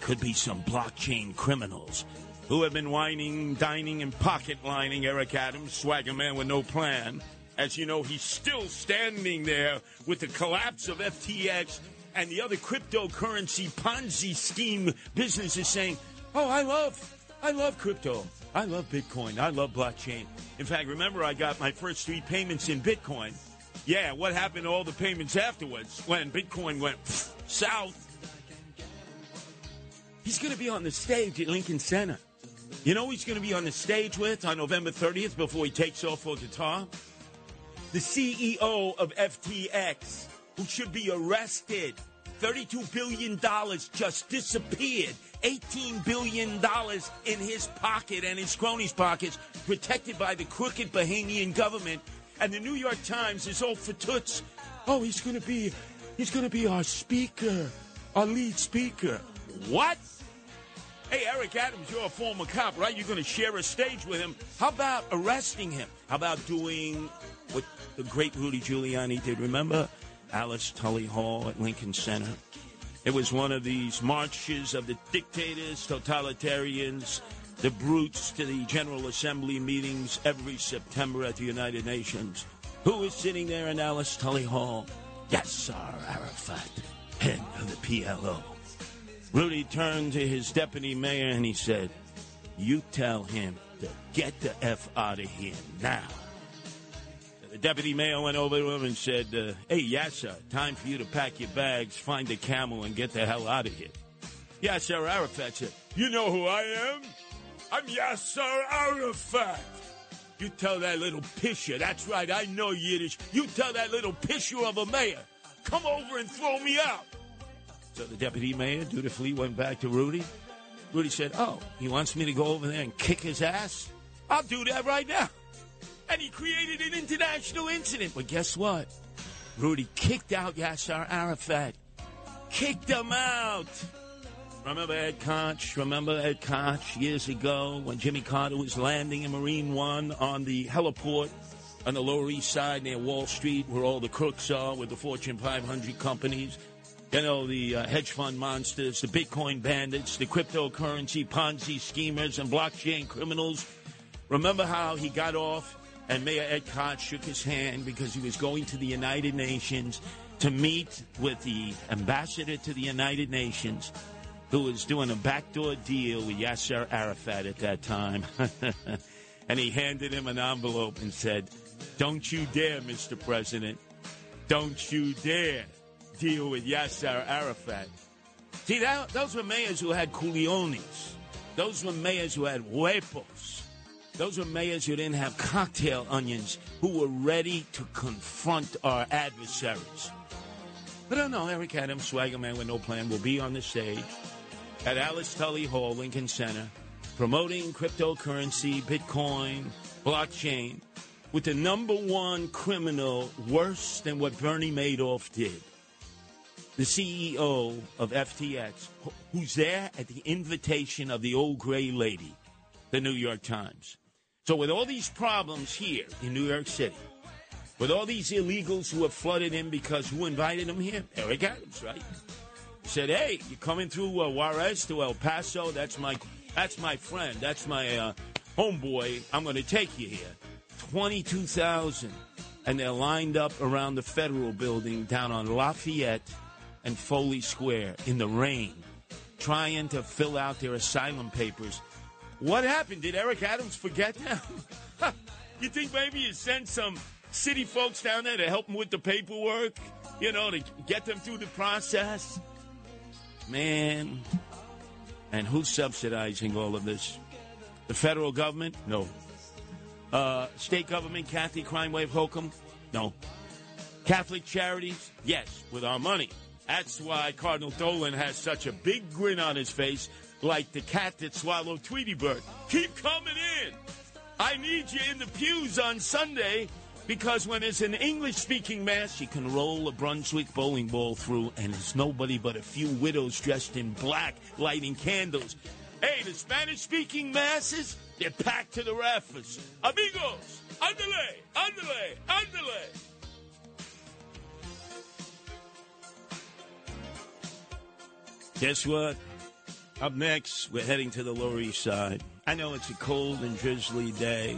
Could be some blockchain criminals who have been whining, dining, and pocket lining Eric Adams, swagger man with no plan. As you know, he's still standing there with the collapse of FTX and the other cryptocurrency Ponzi scheme businesses saying, "Oh, I love, I love crypto. I love Bitcoin. I love blockchain." In fact, remember I got my first three payments in Bitcoin. Yeah, what happened to all the payments afterwards when Bitcoin went south? He's going to be on the stage at Lincoln Center. You know he's going to be on the stage with on November 30th before he takes off for Qatar? The CEO of FTX, who should be arrested. $32 billion just disappeared. $18 billion in his pocket and his cronies' pockets, protected by the crooked Bahamian government. And the New York Times is all for toots. Oh, he's going to be, he's going to be our speaker, our lead speaker. What? Hey, Eric Adams, you're a former cop, right? You're going to share a stage with him. How about arresting him? How about doing what the great Rudy Giuliani did? Remember Alice Tully Hall at Lincoln Center? It was one of these marches of the dictators, totalitarians, the brutes to the General Assembly meetings every September at the United Nations. Who is sitting there in Alice Tully Hall? Yasser Arafat, head of the PLO. Rudy turned to his deputy mayor and he said, You tell him to get the F out of here now. The deputy mayor went over to him and said, uh, Hey, Yasser, time for you to pack your bags, find a camel, and get the hell out of here. Yasser Arafat said, You know who I am? I'm Yasser Arafat. You tell that little pisher, that's right, I know Yiddish. You tell that little pisher of a mayor, come over and throw me out. So the deputy mayor dutifully went back to Rudy. Rudy said, Oh, he wants me to go over there and kick his ass? I'll do that right now. And he created an international incident. But guess what? Rudy kicked out Yasser Arafat. Kicked him out. Remember Ed Koch? Remember Ed Koch years ago when Jimmy Carter was landing in Marine One on the heliport on the Lower East Side near Wall Street, where all the crooks are with the Fortune 500 companies? You know, the uh, hedge fund monsters, the Bitcoin bandits, the cryptocurrency Ponzi schemers, and blockchain criminals. Remember how he got off and Mayor Ed Koch shook his hand because he was going to the United Nations to meet with the ambassador to the United Nations who was doing a backdoor deal with Yasser Arafat at that time. <laughs> and he handed him an envelope and said, Don't you dare, Mr. President. Don't you dare deal with Yasser Arafat. See, that, those were mayors who had culiones. Those were mayors who had huepos. Those were mayors who didn't have cocktail onions, who were ready to confront our adversaries. But I don't know. Eric Adams, swagger man with no plan, will be on the stage at Alice Tully Hall, Lincoln Center, promoting cryptocurrency, Bitcoin, blockchain, with the number one criminal worse than what Bernie Madoff did. The CEO of FTX, who's there at the invitation of the old gray lady, the New York Times. So, with all these problems here in New York City, with all these illegals who have flooded in because who invited them here? Eric Adams, right? Said, "Hey, you're coming through uh, Juarez to El Paso? That's my, that's my friend. That's my uh, homeboy. I'm going to take you here. Twenty-two thousand, and they're lined up around the federal building down on Lafayette and Foley Square in the rain, trying to fill out their asylum papers. What happened? Did Eric Adams forget them? <laughs> you think maybe you sent some city folks down there to help them with the paperwork? You know, to get them through the process? Man. And who's subsidizing all of this? The federal government? No. Uh, state government, Kathy Crime Wave Hochul? No. Catholic charities? Yes, with our money. That's why Cardinal Dolan has such a big grin on his face, like the cat that swallowed Tweety Bird. Keep coming in. I need you in the pews on Sunday because when it's an English speaking mass, you can roll a Brunswick bowling ball through, and it's nobody but a few widows dressed in black lighting candles. Hey, the Spanish speaking masses, they're packed to the rafters. Amigos, andale, andale, andale. Guess what? Up next, we're heading to the Lower East Side. I know it's a cold and drizzly day,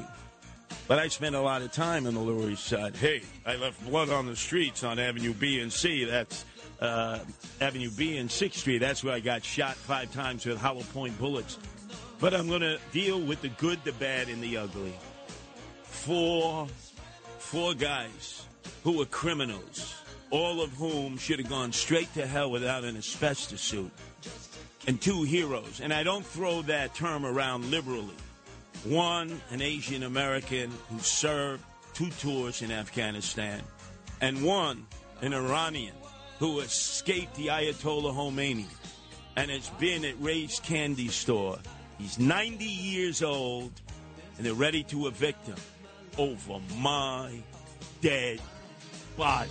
but I spent a lot of time on the Lower East Side. Hey, I left blood on the streets on Avenue B and C. That's uh, Avenue B and 6th Street. That's where I got shot five times with hollow point bullets. But I'm going to deal with the good, the bad, and the ugly. Four, four guys who were criminals, all of whom should have gone straight to hell without an asbestos suit. And two heroes. And I don't throw that term around liberally. One, an Asian American who served two tours in Afghanistan, and one, an Iranian who escaped the Ayatollah Khomeini and has been at Ray's Candy Store. He's 90 years old, and they're ready to evict him over my dead body.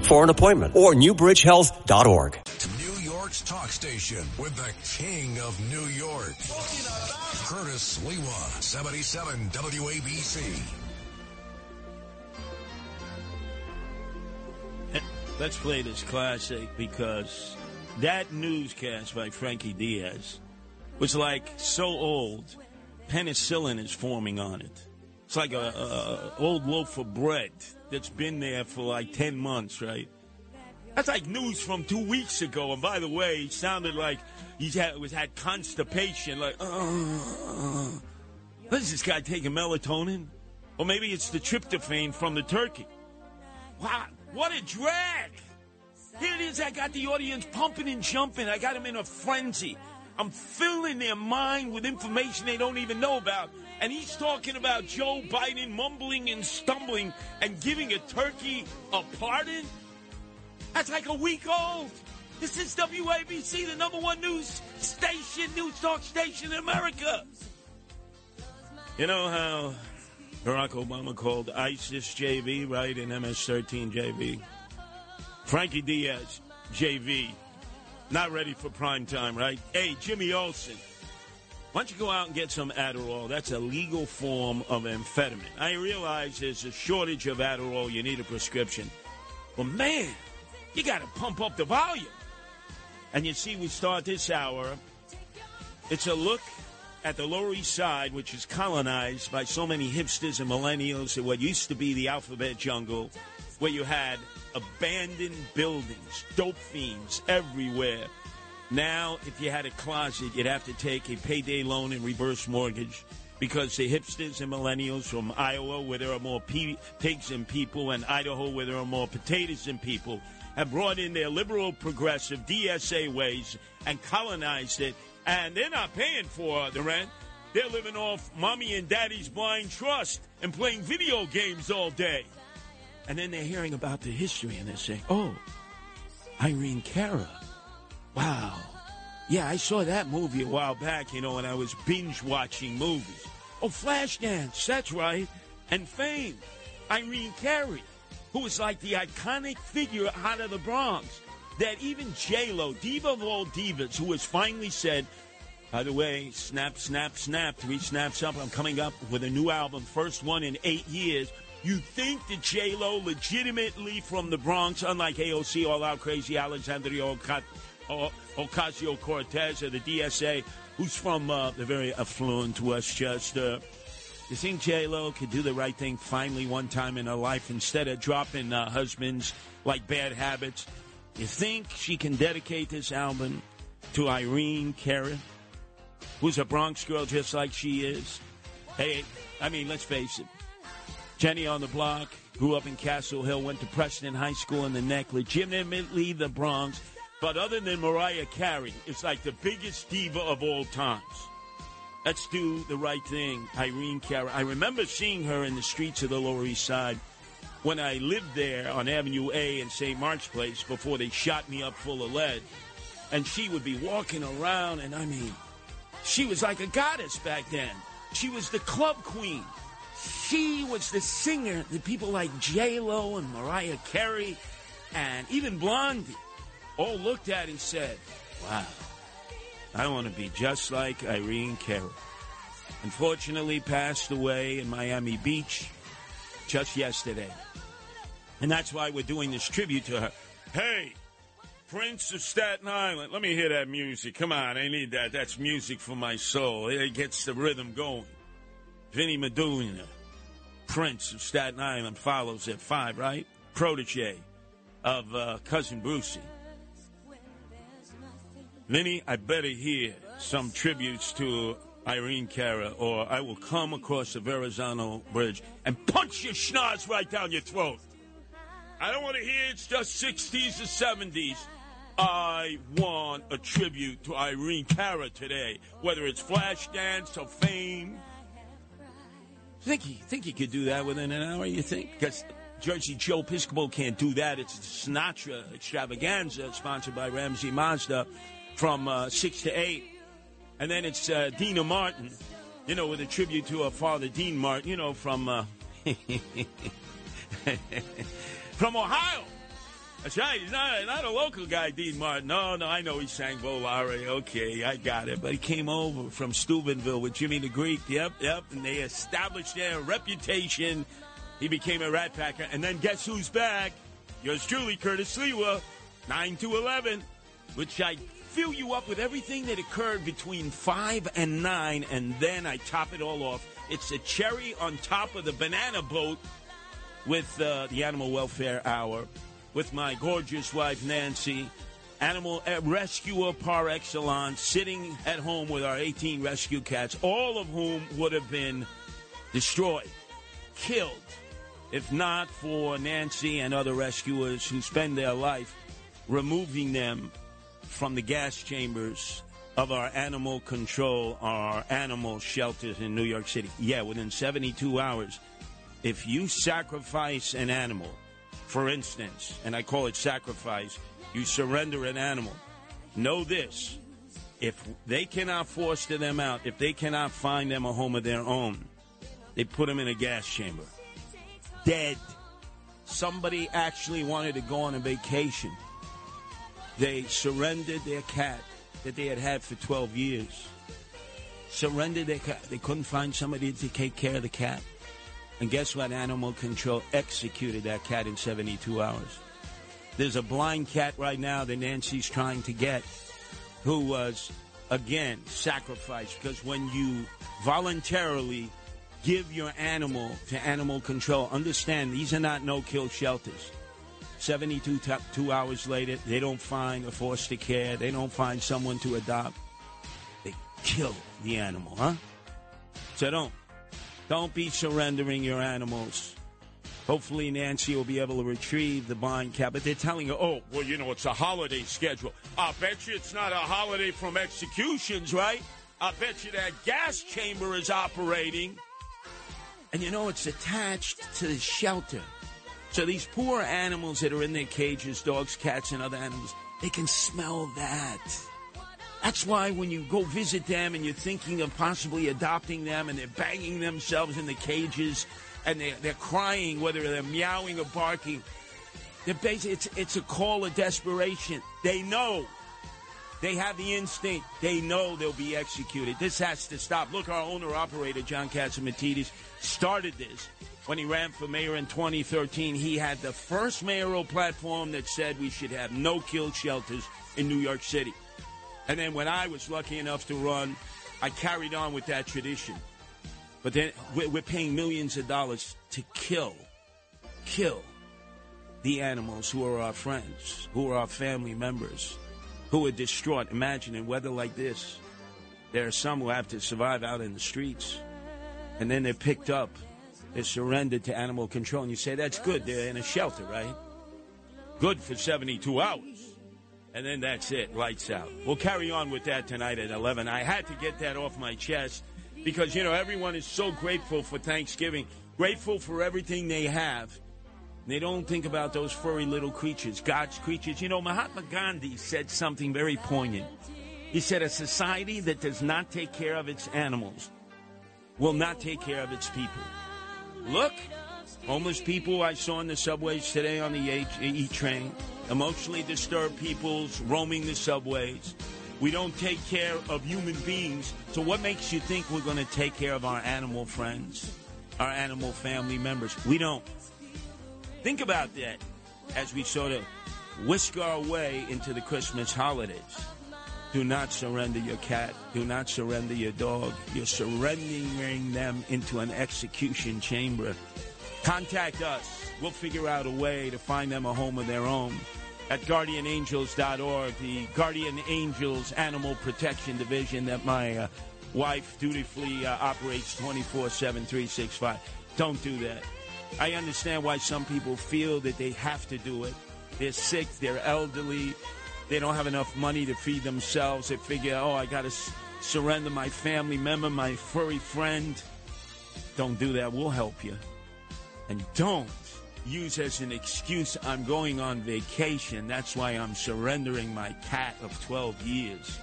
201-225-7130 for an appointment or newbridgehealth.org. New York's talk station with the king of New York. Curtis Sliwa, 77 WABC. Let's play this classic because that newscast by Frankie Diaz was like so old, penicillin is forming on it. It's like a, a, a old loaf of bread that's been there for like ten months, right? That's like news from two weeks ago. And by the way, he sounded like he had, was had constipation. Like, uh, is this guy taking melatonin? Or maybe it's the tryptophan from the turkey. Wow, what a drag! Here it is. I got the audience pumping and jumping. I got them in a frenzy. I'm filling their mind with information they don't even know about. And he's talking about Joe Biden mumbling and stumbling and giving a turkey a pardon? That's like a week old. This is WABC, the number one news station, news talk station in America. You know how Barack Obama called ISIS JV, right, in MS 13 JV? Frankie Diaz, JV, not ready for prime time, right? Hey, Jimmy Olsen, why don't you go out and get some Adderall? That's a legal form of amphetamine. I realize there's a shortage of Adderall. You need a prescription. But man, you got to pump up the volume. And you see, we start this hour. It's a look at the Lower East Side, which is colonized by so many hipsters and millennials in what used to be the alphabet jungle, where you had abandoned buildings, dope fiends everywhere. Now, if you had a closet, you'd have to take a payday loan and reverse mortgage because the hipsters and millennials from Iowa, where there are more pe- pigs than people, and Idaho, where there are more potatoes than people, have brought in their liberal, progressive DSA ways and colonized it, and they're not paying for the rent. They're living off mommy and daddy's blind trust and playing video games all day. And then they're hearing about the history and they're saying, oh, Irene Cara. Wow. Yeah, I saw that movie a while back, you know, when I was binge watching movies. Oh, Flashdance, that's right. And Fame, Irene Cara, who was like the iconic figure out of the Bronx. That even J-Lo, diva of all divas, who has finally said, by the way, snap, snap, snap, three snaps up. I'm coming up with a new album, first one in eight years. You think that J Lo legitimately from the Bronx, unlike AOC, All Out Crazy Alexandria Ocasio Cortez or the DSA, who's from uh, the very affluent Westchester. You think J Lo could do the right thing finally one time in her life instead of dropping uh, husbands like bad habits? You think she can dedicate this album to Irene Cara, who's a Bronx girl just like she is? Hey, I mean, let's face it. Jenny on the block, grew up in Castle Hill, went to Preston High School in the neck, legitimately the Bronx. But other than Mariah Carey, it's like the biggest diva of all times. Let's do the right thing, Irene Cara. I remember seeing her in the streets of the Lower East Side when I lived there on Avenue A in St. Mark's Place before they shot me up full of lead. And she would be walking around, and I mean, she was like a goddess back then. She was the club queen. She was the singer that people like J Lo and Mariah Carey and even Blondie all looked at and said, "Wow, I want to be just like Irene Cara." Unfortunately, passed away in Miami Beach just yesterday, and that's why we're doing this tribute to her. Hey, Prince of Staten Island, let me hear that music. Come on, I need that. That's music for my soul. It gets the rhythm going. Vinnie Medina, Prince of Staten Island, follows at five, right? Protege of uh, Cousin Brucey. Vinny, I better hear some tributes to Irene Cara, or I will come across the Verrazano Bridge and punch your schnoz right down your throat. I don't want to hear it's just 60s or 70s. I want a tribute to Irene Cara today, whether it's Flashdance or Fame. Think he think he could do that within an hour? You think? Because Jersey Joe Piscopo can't do that. It's the Sinatra extravaganza sponsored by Ramsey Mazda from uh, six to eight, and then it's uh, Deana Martin, you know, with a tribute to her father, Dean Martin, you know, from uh, <laughs> from Ohio. That's right. He's not, not a local guy, Dean Martin. No, no, I know he sang Volare. Okay, I got it. But he came over from Steubenville with Jimmy the Greek. Yep, yep. And they established their reputation. He became a rat packer. And then guess who's back? Yours truly, Curtis Sliwa, 9 to 11, which I fill you up with everything that occurred between 5 and 9, and then I top it all off. It's a cherry on top of the banana boat with uh, the Animal Welfare Hour with my gorgeous wife, Nancy, animal uh, rescuer par excellence, sitting at home with our 18 rescue cats, all of whom would have been destroyed, killed, if not for Nancy and other rescuers who spend their life removing them from the gas chambers of our animal control, our animal shelters in New York City. Yeah, within 72 hours, if you sacrifice an animal, for instance, and I call it sacrifice, you surrender an animal. Know this if they cannot foster them out, if they cannot find them a home of their own, they put them in a gas chamber. Dead. Somebody actually wanted to go on a vacation. They surrendered their cat that they had had for 12 years. Surrendered their cat. They couldn't find somebody to take care of the cat. And guess what? Animal control executed that cat in 72 hours. There's a blind cat right now that Nancy's trying to get who was, again, sacrificed because when you voluntarily give your animal to animal control, understand these are not no kill shelters. 72 t- two hours later, they don't find a foster care, they don't find someone to adopt. They kill the animal, huh? So don't. Don't be surrendering your animals. Hopefully, Nancy will be able to retrieve the blind cat. But they're telling her, oh, well, you know, it's a holiday schedule. I bet you it's not a holiday from executions, right? I bet you that gas chamber is operating. And you know, it's attached to the shelter. So these poor animals that are in their cages, dogs, cats, and other animals, they can smell that. That's why when you go visit them and you're thinking of possibly adopting them and they're banging themselves in the cages and they're, they're crying, whether they're meowing or barking, they're basically, it's, it's a call of desperation. They know. They have the instinct. They know they'll be executed. This has to stop. Look, our owner operator, John Catsimatidis, started this when he ran for mayor in 2013. He had the first mayoral platform that said we should have no kill shelters in New York City. And then when I was lucky enough to run, I carried on with that tradition. But then we're paying millions of dollars to kill, kill the animals who are our friends, who are our family members, who are distraught. Imagine in weather like this, there are some who have to survive out in the streets. And then they're picked up, they're surrendered to animal control. And you say, that's good, they're in a shelter, right? Good for 72 hours. And then that's it, lights out. We'll carry on with that tonight at 11. I had to get that off my chest because, you know, everyone is so grateful for Thanksgiving, grateful for everything they have. They don't think about those furry little creatures, God's creatures. You know, Mahatma Gandhi said something very poignant. He said, A society that does not take care of its animals will not take care of its people. Look, homeless people I saw in the subways today on the E train, emotionally disturbed peoples roaming the subways. We don't take care of human beings. So, what makes you think we're going to take care of our animal friends, our animal family members? We don't. Think about that as we sort of whisk our way into the Christmas holidays. Do not surrender your cat. Do not surrender your dog. You're surrendering them into an execution chamber. Contact us. We'll figure out a way to find them a home of their own at guardianangels.org, the Guardian Angels Animal Protection Division that my uh, wife dutifully uh, operates 24 7, 365. Don't do that. I understand why some people feel that they have to do it. They're sick, they're elderly, they don't have enough money to feed themselves. They figure, oh, I got to s- surrender my family member, my furry friend. Don't do that. We'll help you. And don't use as an excuse I'm going on vacation. That's why I'm surrendering my cat of 12 years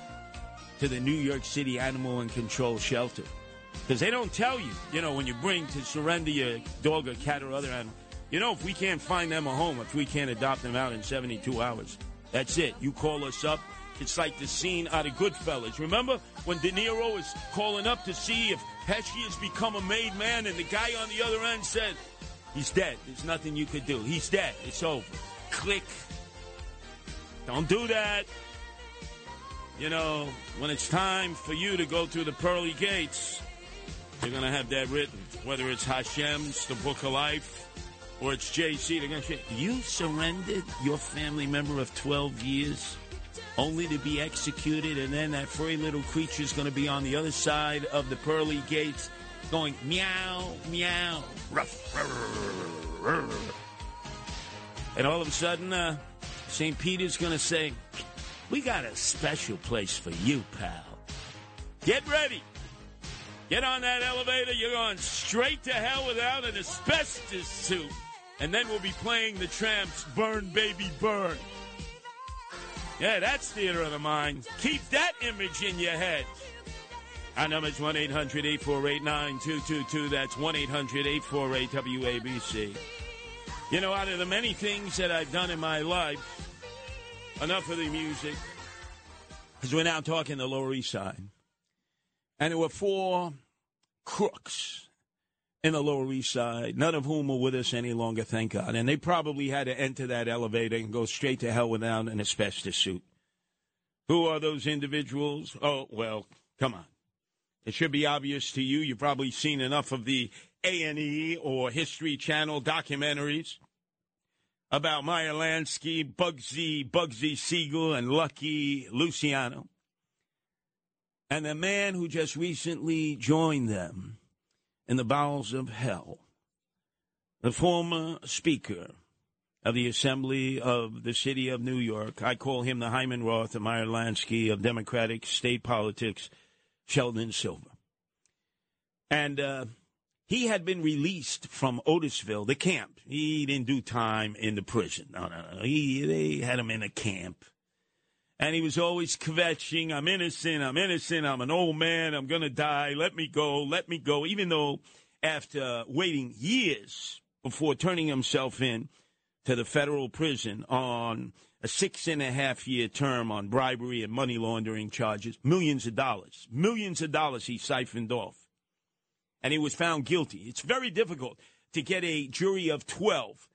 to the New York City Animal and Control Shelter. Because they don't tell you, you know, when you bring to surrender your dog or cat or other animal, you know, if we can't find them a home, if we can't adopt them out in 72 hours, that's it. You call us up. It's like the scene out of Goodfellas. Remember when De Niro is calling up to see if Pesci has become a made man, and the guy on the other end said, He's dead. There's nothing you could do. He's dead. It's over. Click. Don't do that. You know, when it's time for you to go through the pearly gates, you're going to have that written, whether it's Hashem's, the Book of Life, or it's JC. They're going to say, You surrendered your family member of 12 years only to be executed, and then that furry little creature is going to be on the other side of the pearly gates going meow, meow, ruff, and all of a sudden, uh, St. Peter's going to say, We got a special place for you, pal. Get ready. Get on that elevator. You're going straight to hell without an asbestos suit. And then we'll be playing the Trammps' Burn Baby Burn. Yeah, that's theater of the mind. Keep that image in your head. Our number is 1 800 848 9222. That's 1 800 848 WABC. You know, out of the many things that I've done in my life, enough of the music, because we're now talking the Lower East Side. And there were four crooks in the Lower East Side, none of whom are with us any longer, thank God. And they probably had to enter that elevator and go straight to hell without an asbestos suit. Who are those individuals? Oh, well, come on. It should be obvious to you. You've probably seen enough of the A&E or History Channel documentaries about Meyer Lansky, Bugsy, Bugsy Siegel, and Lucky Luciano. And the man who just recently joined them in the bowels of hell, the former Speaker of the Assembly of the City of New York, I call him the Hyman Roth and Meyer Lansky of Democratic state politics, Sheldon Silver. And uh, he had been released from Otisville, the camp. He didn't do time in the prison. No, no, no. He, they had him in a camp. And he was always kvetching, I'm innocent, I'm innocent, I'm an old man, I'm going to die, let me go, let me go. Even though after waiting years before turning himself in to the federal prison on a six and a half year term on bribery and money laundering charges, millions of dollars, millions of dollars he siphoned off. And he was found guilty. It's very difficult to get a jury of 12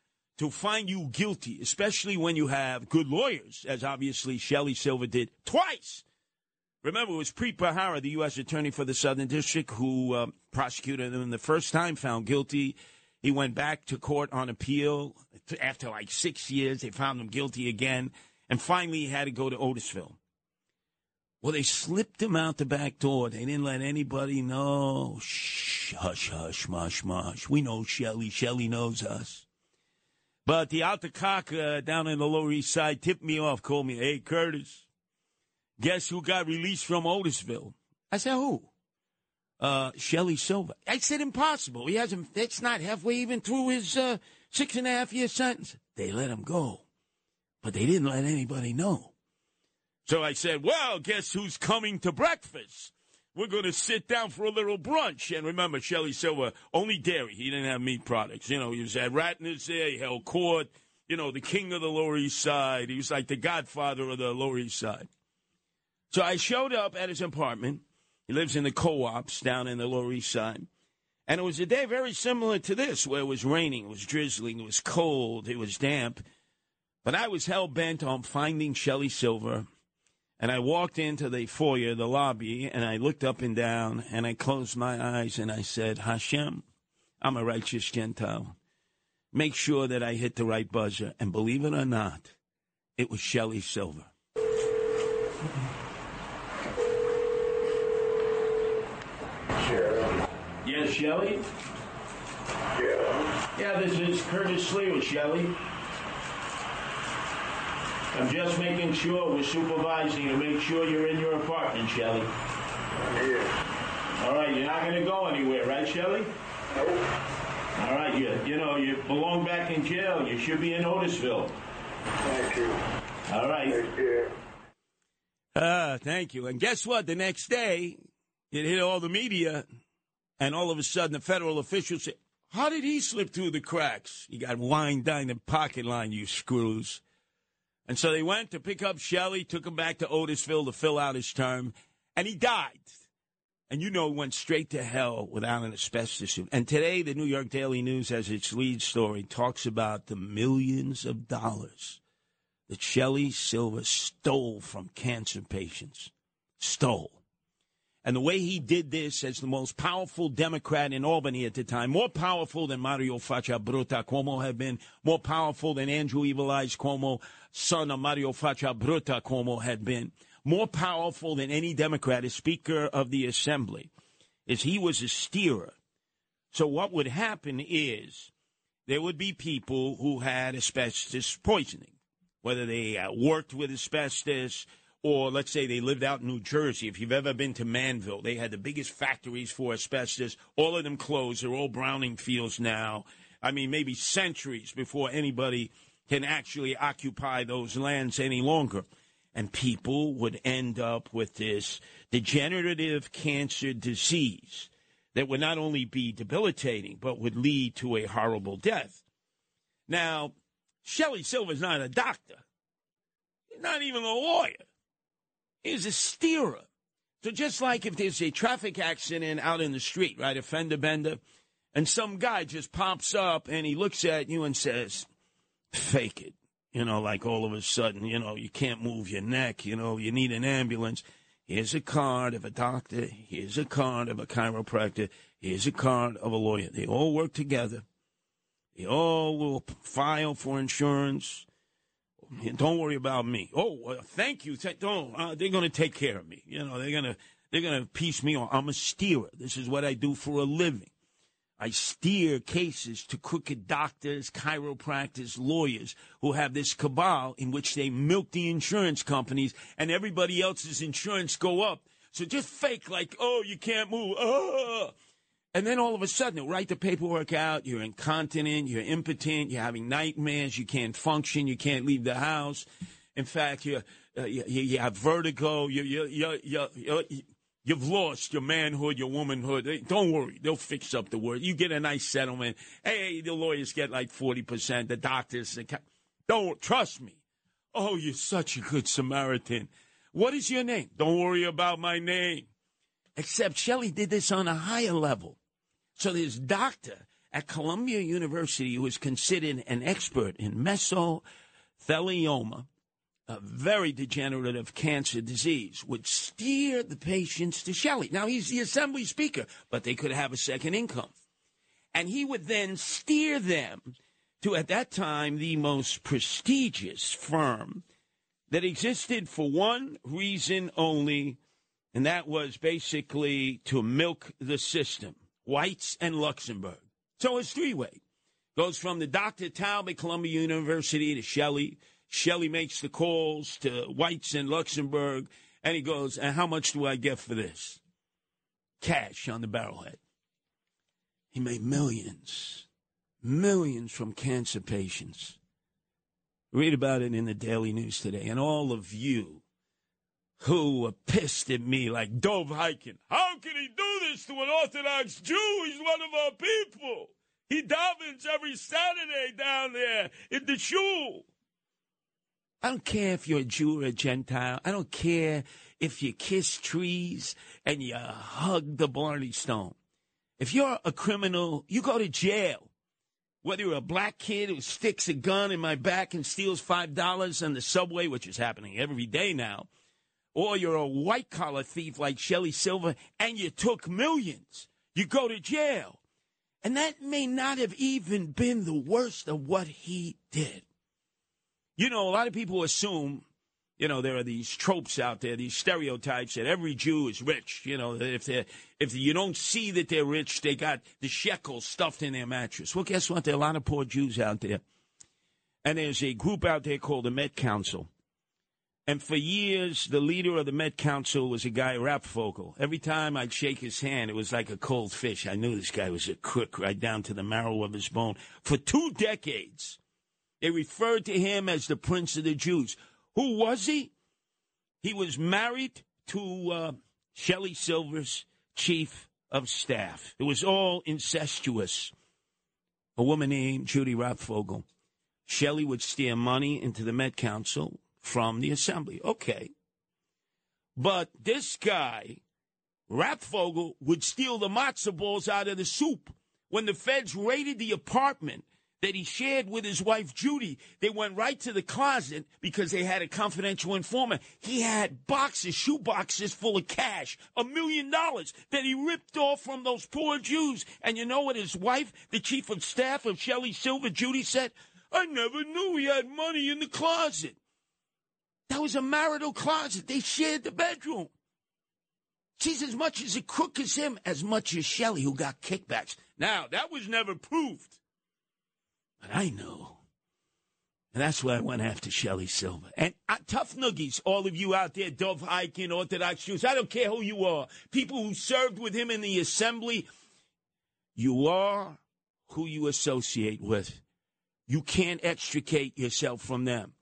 to find you guilty, especially when you have good lawyers, as obviously Shelley Silver did twice. Remember, it was Preet Bharara, the U.S. Attorney for the Southern District, who uh, prosecuted him the first time, found guilty. He went back to court on appeal after like six years. They found him guilty again. And finally, he had to go to Otisville. Well, they slipped him out the back door. They didn't let anybody know. Shh, hush, hush, mush, mush. We know Shelly. Shelly knows us. But the Altacock uh, down in the Lower East Side tipped me off, called me, hey, Curtis, guess who got released from Otisville? I said, who? Uh, Shelley Silver. I said, impossible. He hasn't, that's not halfway even through his uh, six and a half year sentence. They let him go, but they didn't let anybody know. So I said, well, guess who's coming to breakfast? We're going to sit down for a little brunch. And remember, Shelly Silver, only dairy. He didn't have meat products. You know, he was at Ratner's there. He held court. You know, the king of the Lower East Side. He was like the godfather of the Lower East Side. So I showed up at his apartment. He lives in the co-ops down in the Lower East Side. And it was a day very similar to this, where it was raining, it was drizzling, it was cold, it was damp. But I was hell bent on finding Shelly Silver and I walked into the foyer, the lobby, and I looked up and down, and I closed my eyes, and I said, Hashem, I'm a righteous Gentile. Make sure that I hit the right buzzer. And believe it or not, it was Shelley Silver. Yes, Shelley? Yeah. Yeah, this is Curtis Sliwa, Shelley. I'm just making sure we're supervising to make sure you're in your apartment, Shelley. Yeah. All right, you're not going to go anywhere, right, Shelley? Nope. All right, you, you know, you belong back in jail. You should be in Otisville. Thank you. All right. Take care. Uh, thank you. And guess what? The next day, it hit all the media, and all of a sudden, the federal officials said, How did he slip through the cracks? He got wine down the pocket line, you screws. And so they went to pick up Shelley, took him back to Otisville to fill out his term, and he died. And you know, went straight to hell without an asbestos suit. And today, the New York Daily News, as its lead story, talks about the millions of dollars that Shelley Silver stole from cancer patients. Stole. And the way he did this as the most powerful Democrat in Albany at the time, more powerful than Mario Faccia Brutta Cuomo had been, more powerful than Andrew Evil Eyes Cuomo, son of Mario Faccia Brutta Cuomo had been, more powerful than any Democrat as Speaker of the Assembly, is he was a steerer. So what would happen is there would be people who had asbestos poisoning, whether they uh, worked with asbestos, or let's say they lived out in New Jersey. If you've ever been to Manville, they had the biggest factories for asbestos. All of them closed. They're all Browning fields now. I mean, maybe centuries before anybody can actually occupy those lands any longer. And people would end up with this degenerative cancer disease that would not only be debilitating, but would lead to a horrible death. Now, Shelley Silver's not a doctor. He's not even a lawyer is a steerer. So just like if there's a traffic accident out in the street, right, a fender bender, and some guy just pops up and he looks at you and says, fake it. You know, like all of a sudden, you know, you can't move your neck, you know, you need an ambulance. Here's a card of a doctor. Here's a card of a chiropractor. Here's a card of a lawyer. They all work together. They all will file for insurance. Don't worry about me. Oh, thank you. Don't. Uh, they're going to take care of me. You know, they're going to they're going to piece me on. I'm a steerer. This is what I do for a living. I steer cases to crooked doctors, chiropractors, lawyers who have this cabal in which they milk the insurance companies and everybody else's insurance go up. So just fake like, oh, you can't move. Oh. And then all of a sudden, they'll write the paperwork out. You're incontinent. You're impotent. You're having nightmares. You can't function. You can't leave the house. In fact, you uh, you, you, have vertigo. You you you you. you You've lost your manhood, your womanhood. Don't worry, they'll fix up the word. You get a nice settlement. Hey, the lawyers get like forty percent. The doctors, don't trust me. Oh, you're such a good Samaritan. What is your name? Don't worry about my name. Except Shelley did this on a higher level. So this doctor at Columbia University who is considered an expert in mesothelioma, a very degenerative cancer disease, would steer the patients to Shelley. Now, he's the assembly speaker, but they could have a second income. And he would then steer them to, at that time, the most prestigious firm that existed for one reason only, and that was basically to milk the system. Weitz, and Luxenberg. So it's three way. Goes from the Dr. Taub at Columbia University to Shelley. Shelley makes the calls to Weitz and Luxenberg, and he goes, And how much do I get for this? Cash on the barrelhead. He made millions, millions from cancer patients. Read about it in the Daily News today. And all of you who were pissed at me like Dov Hikind. How can he do this to an Orthodox Jew? He's one of our people. He davens every Saturday down there in the shul. I don't care if you're a Jew or a Gentile. I don't care if you kiss trees and you hug the Blarney Stone. If you're a criminal, you go to jail. Whether you're a black kid who sticks a gun in my back and steals $5 on the subway, which is happening every day now, or you're a white collar thief like Shelly Silver and you took millions, you go to jail. And that may not have even been the worst of what he did. You know, a lot of people assume, you know, there are these tropes out there, these stereotypes that every Jew is rich. You know, if they if you don't see that they're rich, they got the shekels stuffed in their mattress. Well, guess what? There are a lot of poor Jews out there. And there's a group out there called the Met Council. And for years, the leader of the Met Council was a guy, Rapfogel. Every time I'd shake his hand, it was like a cold fish. I knew this guy was a crook right down to the marrow of his bone. For two decades, they referred to him as the Prince of the Jews. Who was he? He was married to uh, Shelley Silver's chief of staff. It was all incestuous. A woman named Judy Rapfogel. Shelley would steer money into the Met Council from the assembly. Okay. But this guy, Rapfogel, would steal the matzo balls out of the soup. When the feds raided the apartment that he shared with his wife Judy. They went right to the closet because they had a confidential informant. He had boxes, shoe boxes full of cash, a million dollars that he ripped off from those poor Jews. And you know what his wife, the chief of staff of Shelley Silver, Judy said? I never knew he had money in the closet. That was a marital closet. They shared the bedroom. She's as much as a crook as him, as much as Shelley, who got kickbacks. Now, that was never proved. But I know. And that's why I went after Shelley Silver. And uh, tough noogies, all of you out there, Dov Hikind, Orthodox Jews, I don't care who you are. People who served with him in the assembly, you are who you associate with. You can't extricate yourself from them.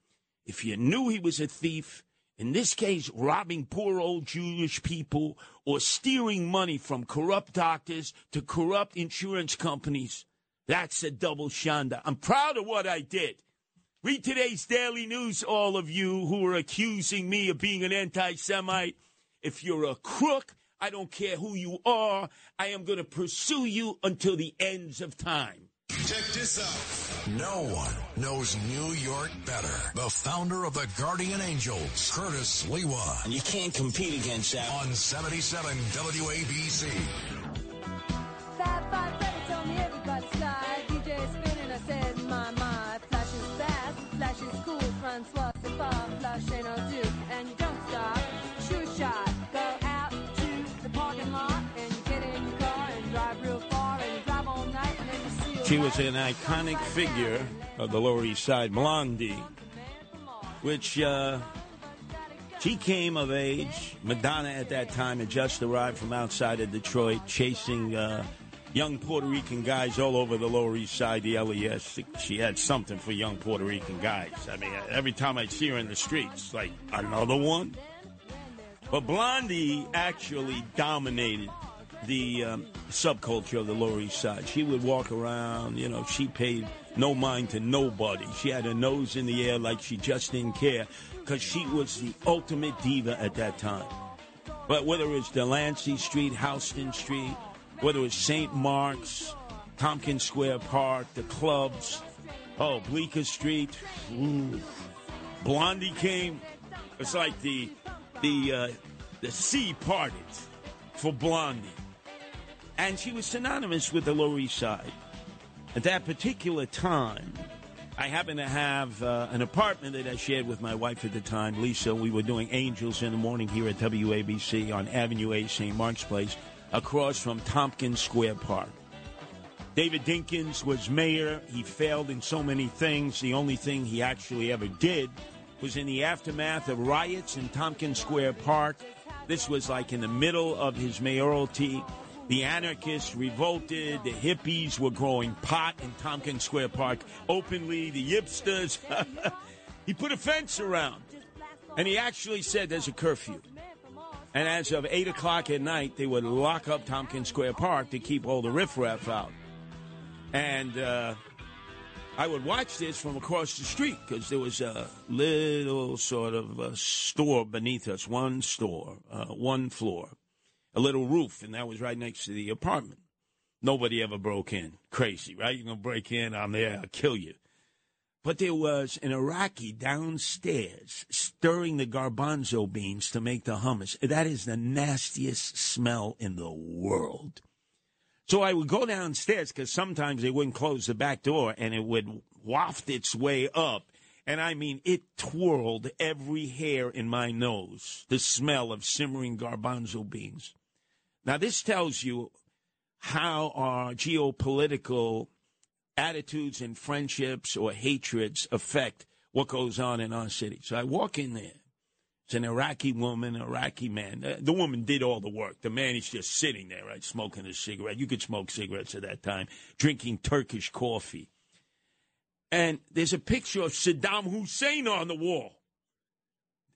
If you knew he was a thief, in this case, robbing poor old Jewish people or stealing money from corrupt doctors to corrupt insurance companies, that's a double shanda. I'm proud of what I did. Read today's Daily News, all of you who are accusing me of being an anti Semite. If you're a crook, I don't care who you are, I am going to pursue you until the ends of time. Check this out. No one knows New York better. The founder of the Guardian Angels, Curtis Sliwa. And you can't compete against that. On 77 WABC. Fab She was an iconic figure of the Lower East Side, Blondie, which uh, she came of age. Madonna at that time had just arrived from outside of Detroit, chasing uh, young Puerto Rican guys all over the Lower East Side, the LES. She had something for young Puerto Rican guys. I mean, every time I'd see her in the streets, like, another one? But Blondie actually dominated the um, subculture of the Lower East Side. She would walk around, you know, she paid no mind to nobody. She had her nose in the air like she just didn't care because she was the ultimate diva at that time. But whether it was Delancey Street, Houston Street, whether it was St. Mark's, Tompkins Square Park, the clubs, oh, Bleecker Street, ooh. Blondie came. It's like the the uh, the sea parted for Blondie, and she was synonymous with the Lower East Side. At that particular time, I happened to have uh, an apartment that I shared with my wife at the time, Lisa. We were doing Angels in the Morning here at WABC on Avenue A, St. Mark's Place, across from Tompkins Square Park. David Dinkins was mayor. He failed in so many things. The only thing he actually ever did was in the aftermath of riots in Tompkins Square Park. This was like in the middle of his mayoralty. The anarchists revolted. The hippies were growing pot in Tompkins Square Park openly. The yipsters. <laughs> he put a fence around. And he actually said there's a curfew. And as of 8 o'clock at night, they would lock up Tompkins Square Park to keep all the riffraff out. And uh, I would watch this from across the street because there was a little sort of uh store beneath us, one store, uh, one floor, a little roof, and that was right next to the apartment. Nobody ever broke in. Crazy, right? You're going to break in, I'm there, I'll kill you. But there was an Iraqi downstairs stirring the garbanzo beans to make the hummus. That is the nastiest smell in the world. So I would go downstairs because sometimes they wouldn't close the back door and it would waft its way up. And I mean, it twirled every hair in my nose, the smell of simmering garbanzo beans. Now, this tells you how our geopolitical attitudes and friendships or hatreds affect what goes on in our city. So I walk in there. It's an Iraqi woman, Iraqi man. Uh, The woman did all the work. The man is just sitting there, right, smoking a cigarette. You could smoke cigarettes at that time, drinking Turkish coffee. And there's a picture of Saddam Hussein on the wall.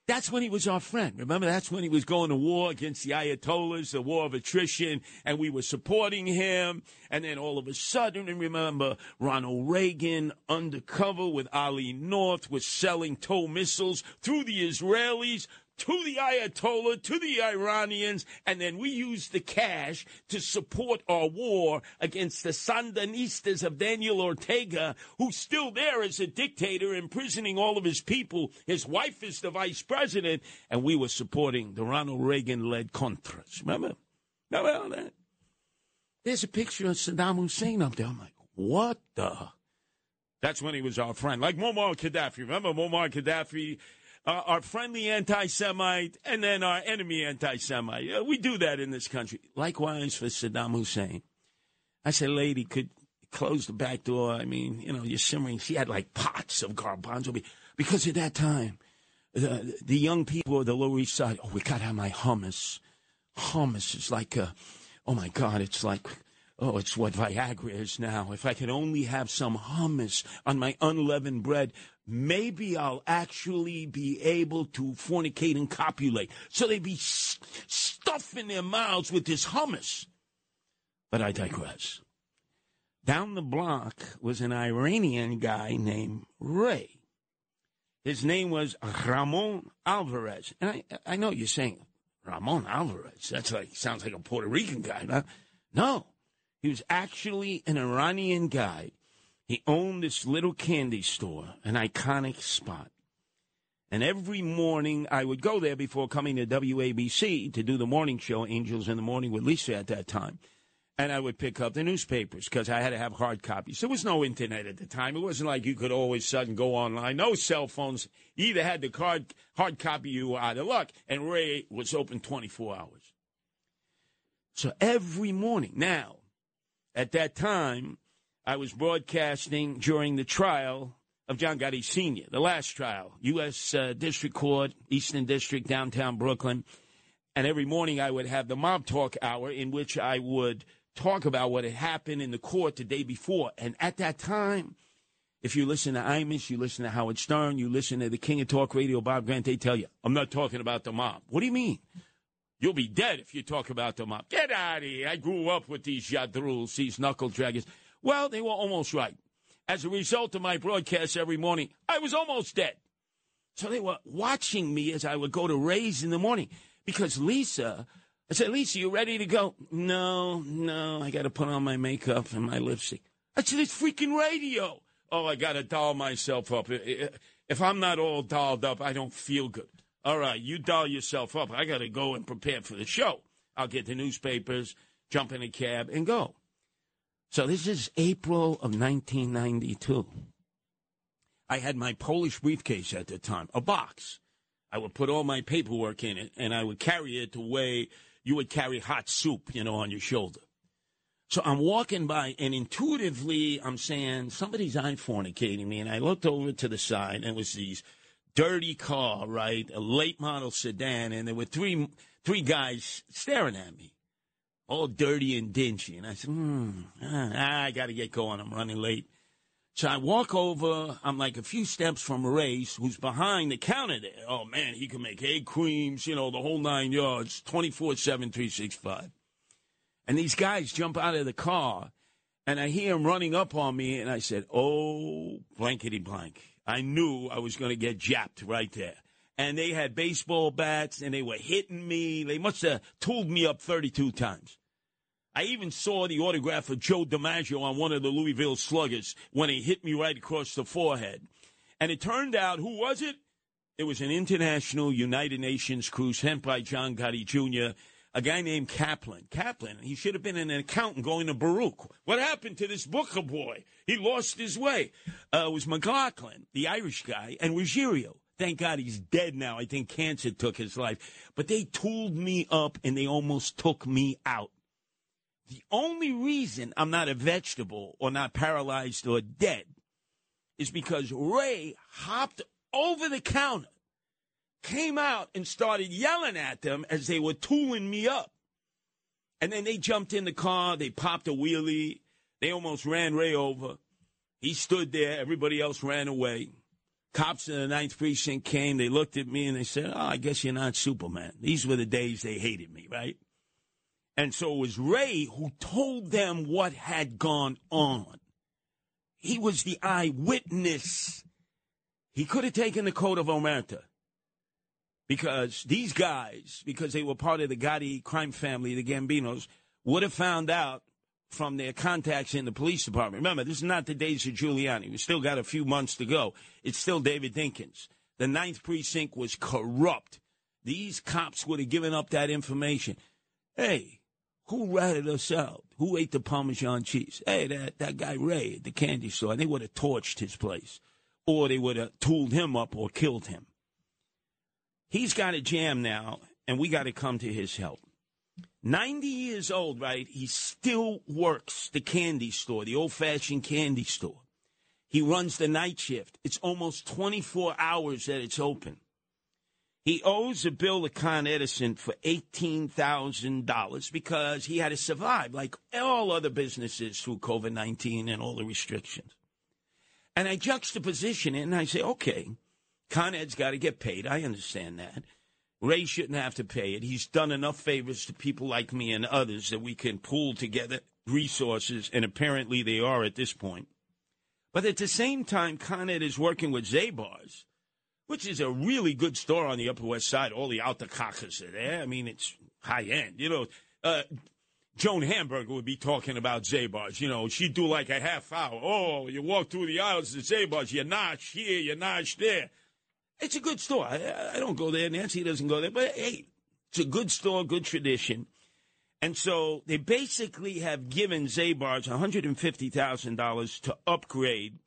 That's when he was our friend. Remember, that's when he was going to war against the Ayatollahs, the war of attrition, and we were supporting him. And then all of a sudden, and remember, Ronald Reagan, undercover with Ollie North, was selling TOW missiles through the Israelis to the Ayatollah, to the Iranians, and then we use the cash to support our war against the Sandinistas of Daniel Ortega, who's still there as a dictator, imprisoning all of his people. His wife is the vice president, and we were supporting the Ronald Reagan led Contras. Remember? Remember all that? There's a picture of Saddam Hussein up there. I'm like, what the? That's when he was our friend. Like Muammar Gaddafi. Remember Muammar Gaddafi? Uh, our friendly anti Semite and then our enemy anti Semite. Uh, we do that in this country. Likewise for Saddam Hussein. I said, lady, could close the back door. I mean, you know, you're simmering. She had like pots of garbanzo because at that time, the, the young people of the Lower East Side, oh, we got to have my hummus. Hummus is like, a, oh my God, it's like Oh, it's what Viagra is now. If I could only have some hummus on my unleavened bread, maybe I'll actually be able to fornicate and copulate. So they'd be stuffing their mouths with this hummus. But I digress. Down the block was an Iranian guy named Ray. His name was Ramon Alvarez. And I, I know you're saying, Ramon Alvarez. That's like, sounds like a Puerto Rican guy, huh? No. He was actually an Iranian guy. He owned this little candy store, an iconic spot. And every morning I would go there before coming to WABC to do the morning show, Angels in the Morning with Lisa at that time. And I would pick up the newspapers because I had to have hard copies. There was no internet at the time. It wasn't like you could always sudden go online. No cell phones. You either had the card, hard copy, you were out of luck. And Ray was open 24 hours. So every morning, now, at that time, I was broadcasting during the trial of John Gotti Sr., the last trial, U.S. Uh, District Court, Eastern District, downtown Brooklyn. And every morning I would have the mob talk hour in which I would talk about what had happened in the court the day before. And at that time, if you listen to Imus, you listen to Howard Stern, you listen to the King of Talk Radio, Bob Grant, they tell you, I'm not talking about the mob. What do you mean? You'll be dead if you talk about the mob. Get out of here. I grew up with these yadruls, these knuckle draggers. Well, they were almost right. As a result of my broadcasts every morning, I was almost dead. So they were watching me as I would go to Ray's in the morning. Because Lisa, I said, Lisa, you ready to go? No, no, I got to put on my makeup and my lipstick. I said, it's freaking radio. Oh, I got to doll myself up. If I'm not all dolled up, I don't feel good. All right, you doll yourself up. I got to go and prepare for the show. I'll get the newspapers, jump in a cab, and go. So this is April of 1992. I had my Polish briefcase at the time, a box. I would put all my paperwork in it, and I would carry it the way you would carry hot soup, you know, on your shoulder. So I'm walking by, and intuitively, I'm saying, somebody's eye fornicating me. And I looked over to the side, and it was these dirty car, right? A late model sedan, and there were three three guys staring at me, all dirty and dingy. And I said, hmm, ah, I got to get going. I'm running late. So I walk over. I'm like a few steps from Ray's, who's behind the counter there. Oh, man, he can make egg creams, you know, the whole nine yards, 24 7, 365. And these guys jump out of the car, and I hear them running up on me, and I said, oh, blankety blank. I knew I was going to get japped right there. And they had baseball bats and they were hitting me. They must have tooled me up 32 times. I even saw the autograph of Joe DiMaggio on one of the Louisville sluggers when he hit me right across the forehead. And it turned out, who was it? It was an international United Nations cruise sent by John Gotti Jr., a guy named Kaplan. Kaplan, he should have been an accountant going to Baruch. What happened to this Booker boy? He lost his way. Uh, it was McLaughlin, the Irish guy, and Ruggiero. Thank God he's dead now. I think cancer took his life. But they tooled me up and they almost took me out. The only reason I'm not a vegetable or not paralyzed or dead is because Ray hopped over the counter came out and started yelling at them as they were tooling me up. And then they jumped in the car, they popped a wheelie, they almost ran Ray over. He stood there, everybody else ran away. Cops in the ninth precinct came, they looked at me and they said, Oh, I guess you're not Superman. These were the days they hated me, right? And so it was Ray who told them what had gone on. He was the eyewitness. He could have taken the coat of Omerta. because these guys, because they were part of the Gotti crime family, the Gambinos, would have found out from their contacts in the police department. Remember, this is not the days of Giuliani. We still got a few months to go. It's still David Dinkins. The ninth precinct was corrupt. These cops would have given up that information. Hey, who ratted us out? Who ate the Parmesan cheese? Hey, that, that guy Ray at the candy store. They would have torched his place. Or they would have tooled him up or killed him. He's got a jam now, and we got to come to his help. 90 years old, right? He still works the candy store, the old fashioned candy store. He runs the night shift. It's almost 24 hours that it's open. He owes a bill to Con Edison for $18,000 because he had to survive like all other businesses through COVID 19 and all the restrictions. And I juxtaposition it and I say, okay, Con Ed's got to get paid. I understand that. Ray shouldn't have to pay it. He's done enough favors to people like me and others that we can pool together resources, and apparently they are at this point. But at the same time, Con Ed is working with Zabar's, which is a really good store on the Upper West Side. All the alta cacas are there. I mean, it's high end. You know, uh, Joan Hamburger would be talking about Zabar's. You know, she'd do like a half hour. Oh, you walk through the aisles of Zabar's, you notch here, you notch there. It's a good store. I, I don't go there. Nancy doesn't go there. But hey, it's a good store, good tradition. And so they basically have given Zabar's $150,000 to upgrade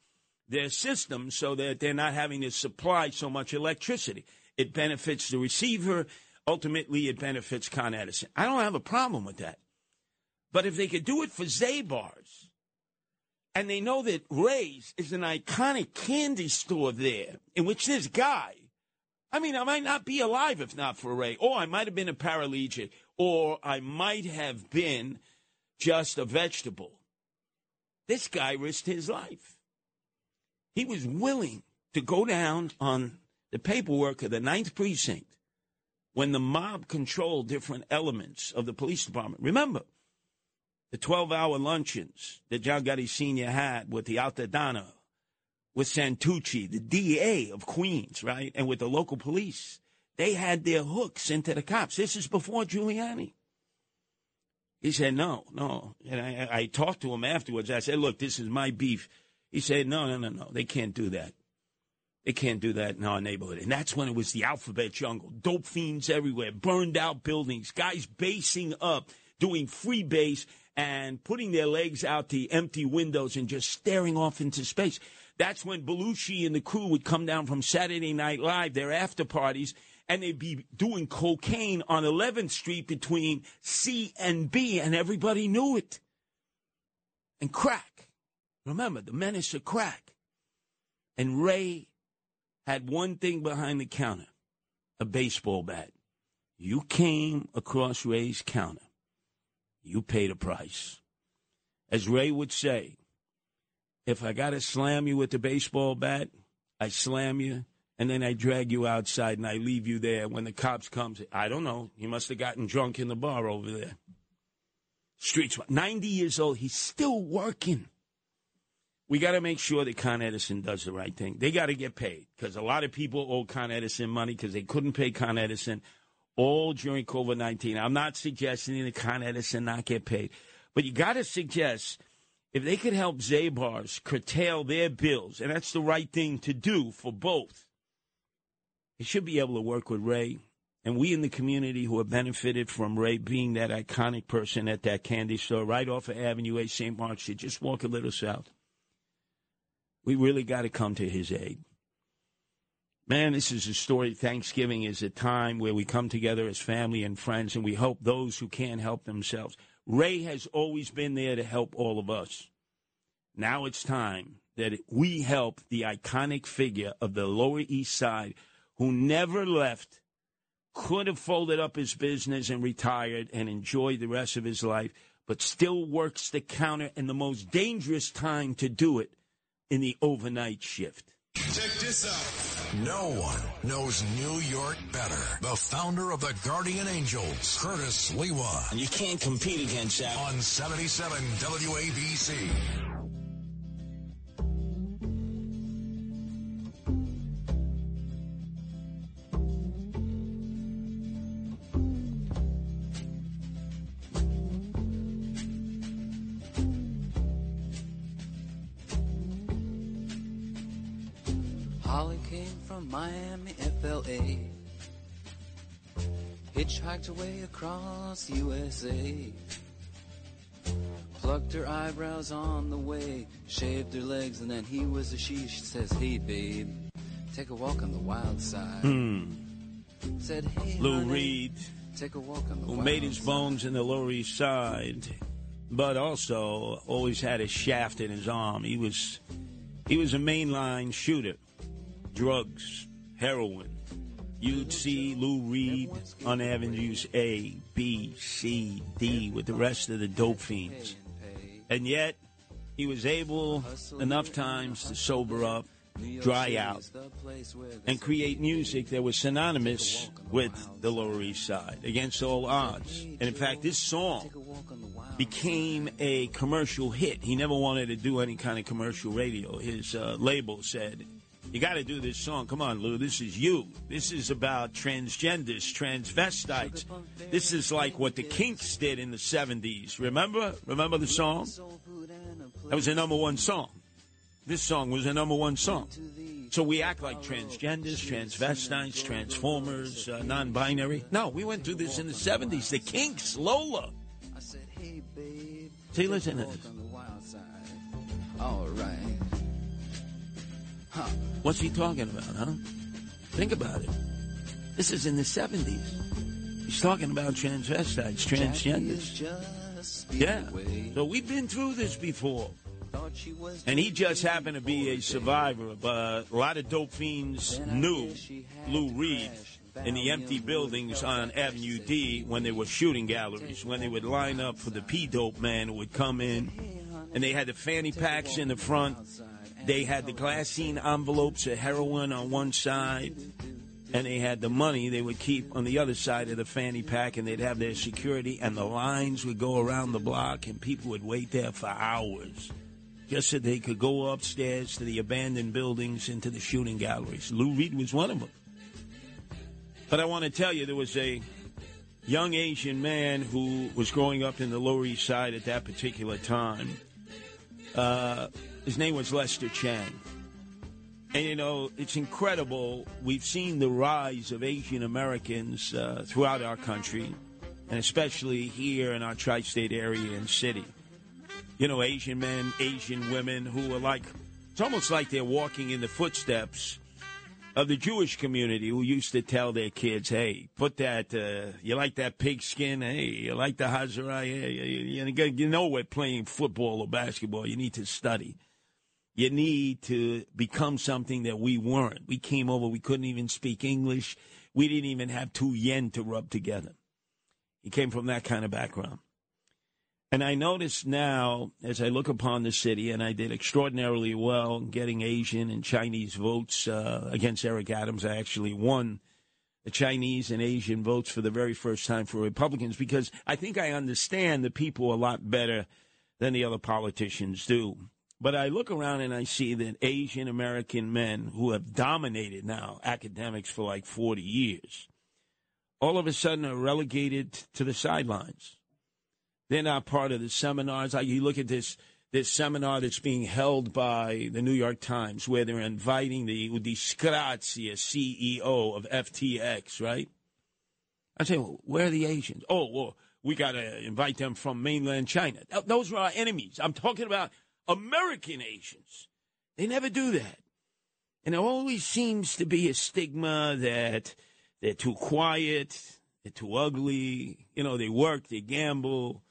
their system so that they're not having to supply so much electricity. It benefits the receiver. Ultimately, it benefits Con Edison. I don't have a problem with that. But if they could do it for Zabar's, and they know that Ray's is an iconic candy store there, in which this guy, I mean, I might not be alive if not for Ray, or I might have been a paraplegic, or I might have been just a vegetable. This guy risked his life. He was willing to go down on the paperwork of the Ninth Precinct when the mob controlled different elements of the police department. Remember, the 12 hour luncheons that John Gotti Sr. had with the Altadonna, with Santucci, the DA of Queens, right? And with the local police. They had their hooks into the cops. This is before Giuliani. He said, no, no. And I, I talked to him afterwards. I said, look, this is my beef. He said, no, no, no, no. They can't do that. They can't do that in our neighborhood. And that's when it was the alphabet jungle. Dope fiends everywhere, burned out buildings, guys basing up, doing free base and putting their legs out the empty windows and just staring off into space. That's when Belushi and the crew would come down from Saturday Night Live, their after parties, and they'd be doing cocaine on 11th Street between C and B, and everybody knew it. And crack. Remember, the menace of crack. And Ray had one thing behind the counter a baseball bat. You came across Ray's counter you paid a price. As Ray would say, if I got to slam you with the baseball bat, I slam you, and then I drag you outside and I leave you there. When the cops come, I don't know. He must have gotten drunk in the bar over there. Streets, 90 years old, he's still working. We got to make sure that Con Edison does the right thing. They got to get paid because a lot of people owe Con Edison money because they couldn't pay Con Edison all during COVID 19. I'm not suggesting that Con Edison not get paid, but you got to suggest if they could help Zabar's curtail their bills, and that's the right thing to do for both, they should be able to work with Ray. And we in the community who have benefited from Ray being that iconic person at that candy store right off of Avenue A, St. Mark's, should just walk a little south. We really got to come to his aid. Man, this is a story. Thanksgiving is a time where we come together as family and friends, and we help those who can't help themselves. Ray has always been there to help all of us. Now it's time that we help the iconic figure of the Lower East Side who never left, could have folded up his business and retired and enjoyed the rest of his life, but still works the counter in the most dangerous time to do it in the overnight shift. Check this out. No one knows New York better. The founder of the Guardian Angels, Curtis Sliwa. And you can't compete against that. On 77 WABC. Miami, FLA. Hitchhiked away across USA. Plucked her eyebrows on the way, shaved her legs, and then he was a she. She says, Hey, babe, take a walk on the wild side. Hmm. Said, Hey, Lou honey, Reed, take a walk on the who made his side. bones in the Lower East Side, but also always had a shaft in his arm. He was he was a mainline shooter, drugs, heroin. You'd see Lou Reed on avenues A, B, C, D with the rest of the dope fiends. And yet, he was able enough times to sober up, dry out, and create music that was synonymous with the Lower East Side against all odds. And in fact, this song became a commercial hit. He never wanted to do any kind of commercial radio. His uh, label said, You got to do this song. Come on, Lou. This is you. This is about transgenders, transvestites. This is like what the Kinks did in the 70s. Remember? Remember the song? That was a number one song. This song was a number one song. So we act like transgenders, transvestites, transformers, uh, non binary. No, we went through this in the 70s. The Kinks, Lola. I said, Hey, babe, See, listen to this. All right. Huh. What's he talking about, huh? Think about it. This is in the 70s. He's talking about transvestites, transgenders. Yeah. So we've been through this before. And he just happened to be a survivor, but a lot of dope fiends knew Lou Reed in the empty buildings on Avenue D when they were shooting galleries, when they would line up for the P dope man who would come in, and they had the fanny packs in the front. They had the glassine envelopes of heroin on one side, and they had the money they would keep on the other side of the fanny pack, and they'd have their security, and the lines would go around the block, and people would wait there for hours just so they could go upstairs to the abandoned buildings into the shooting galleries. Lou Reed was one of them. But I want to tell you, there was a young Asian man who was growing up in the Lower East Side at that particular time. Uh, his name was Lester Chang. And you know, it's incredible. We've seen the rise of Asian Americans uh, throughout our country, and especially here in our tri state area and city. You know, Asian men, Asian women who are like, it's almost like they're walking in the footsteps of the Jewish community who used to tell their kids, hey, put that, uh, you like that pigskin? Hey, you like the Hazara? Hey, you, you, you know we're playing football or basketball. You need to study. You need to become something that we weren't. We came over, we couldn't even speak English. We didn't even have two yen to rub together. He came from that kind of background. And I notice now, as I look upon the city, and I did extraordinarily well in getting Asian and Chinese votes uh, against Eric Adams. I actually won the Chinese and Asian votes for the very first time for Republicans because I think I understand the people a lot better than the other politicians do. But I look around and I see that Asian American men who have dominated now academics for like 40 years, all of a sudden are relegated to the sidelines. They're not part of the seminars. You look at this this seminar that's being held by the New York Times, where they're inviting the Udi Scrazia, CEO of FTX, right? I say, well, where are the Asians? Oh, well, we got to invite them from mainland China. Those are our enemies. I'm talking about American Asians. They never do that. And there always seems to be a stigma that they're too quiet, they're too ugly, you know, they work, they gamble,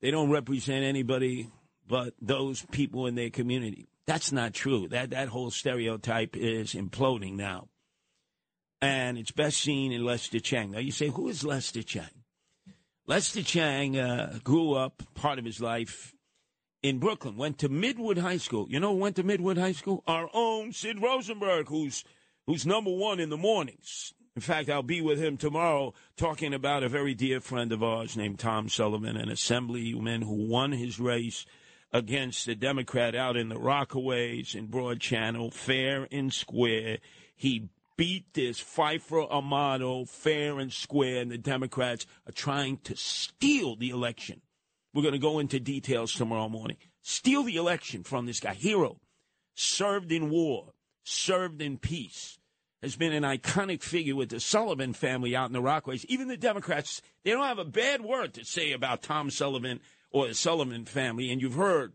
they don't represent anybody but those people in their community. That's not true. That that whole stereotype is imploding now. And it's best seen in Lester Chang. Now you say, who is Lester Chang? Lester Chang uh, grew up part of his life in Brooklyn, went to Midwood High School. You know went to Midwood High School? Our own Sid Rosenberg, who's who's number one in the mornings. In fact, I'll be with him tomorrow talking about a very dear friend of ours named Tom Sullivan, an assemblyman who won his race against a Democrat out in the Rockaways in Broad Channel, fair and square. He beat this Pheffer Amato fair and square, and the Democrats are trying to steal the election. We're going to go into details tomorrow morning. Steal the election from this guy. Hero. Served in war. served in peace, has been an iconic figure with the Sullivan family out in the Rockaways. Even the Democrats, they don't have a bad word to say about Tom Sullivan or the Sullivan family. And you've heard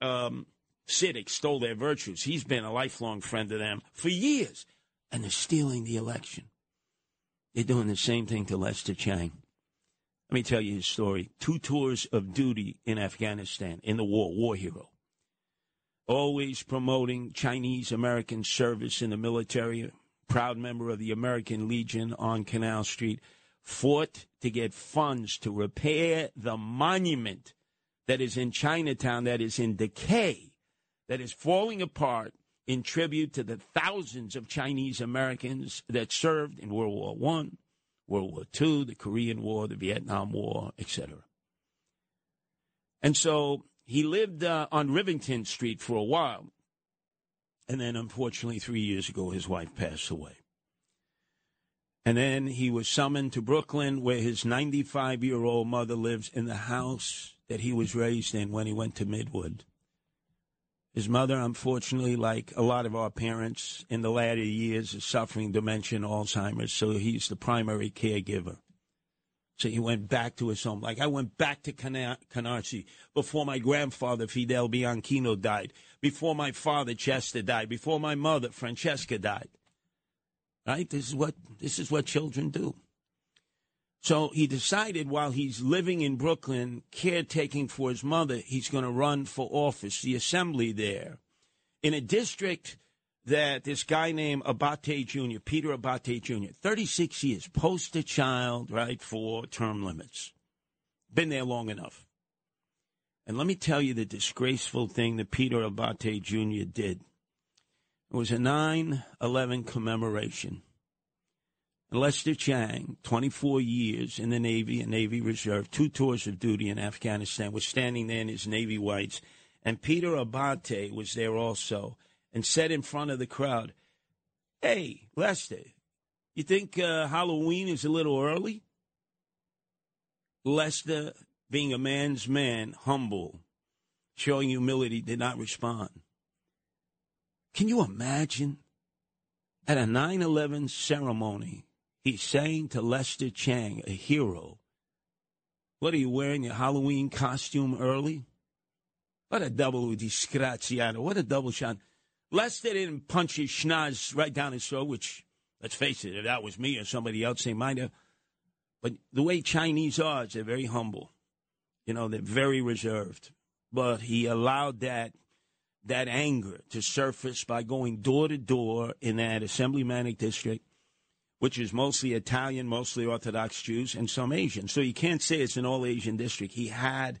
um, Sid extol their virtues. He's been a lifelong friend of them for years. And they're stealing the election. They're doing the same thing to Lester Chang. Let me tell you his story. Two tours of duty in Afghanistan in the war, war hero. Always promoting Chinese American service in the military, proud member of the American Legion on Canal Street, fought to get funds to repair the monument that is in Chinatown that is in decay, that is falling apart in tribute to the thousands of Chinese Americans that served in World War One, World War II, the Korean War, the Vietnam War, etc. And so he lived uh, on Rivington Street for a while. And then, unfortunately, three years ago, his wife passed away. And then he was summoned to Brooklyn, where his 95 year old mother lives in the house that he was raised in when he went to Midwood. His mother, unfortunately, like a lot of our parents in the latter years, is suffering dementia and Alzheimer's, so he's the primary caregiver. So he went back to his home. Like I went back to Canarsie before my grandfather, Fidel Bianchino, died, before my father, Chester, died, before my mother, Francesca, died. Right? This is what, this is what children do. So he decided while he's living in Brooklyn, caretaking for his mother, he's going to run for office, the assembly there, in a district that this guy named Abbate Jr., Peter Abbate Jr., 36 years, poster child, right, for term limits. Been there long enough. And let me tell you the disgraceful thing that Peter Abbate Jr. did. It was a 9 11 commemoration. Lester Chang, 24 years in the Navy and Navy Reserve, two tours of duty in Afghanistan, was standing there in his Navy whites. And Peter Abbate was there also and said in front of the crowd, Hey, Lester, you think uh, Halloween is a little early? Lester, being a man's man, humble, showing humility, did not respond. Can you imagine at a 9 11 ceremony He's saying to Lester Chang, a hero, What are you wearing your Halloween costume early? What a double disgraziato. What a double shot. Lester didn't punch his schnoz right down his throat, which, let's face it, if that was me or somebody else, they might have. But the way Chinese are, they're very humble. You know, they're very reserved. But he allowed that that anger to surface by going door to door in that Assembly district which is mostly Italian, mostly Orthodox Jews, and some Asian. So you can't say it's an all Asian district. He had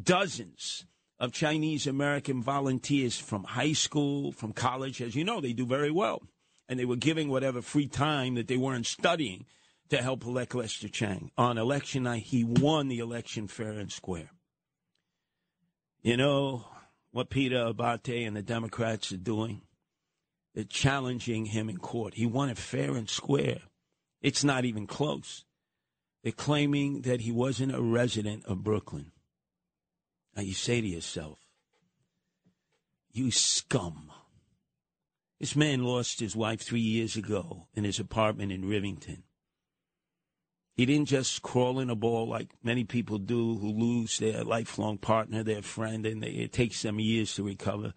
dozens of Chinese American volunteers from high school, from college. As you know, they do very well. And they were giving whatever free time that they weren't studying to help elect Lester Chang. On election night, he won the election fair and square. You know what Peter Abbate and the Democrats are doing? Uh, challenging him in court. He won it fair and square. It's not even close. They're claiming that he wasn't a resident of Brooklyn. Now you say to yourself, you scum. This man lost his wife three years ago in his apartment in Rivington. He didn't just crawl in a ball like many people do who lose their lifelong partner, their friend, and they, it takes them years to recover.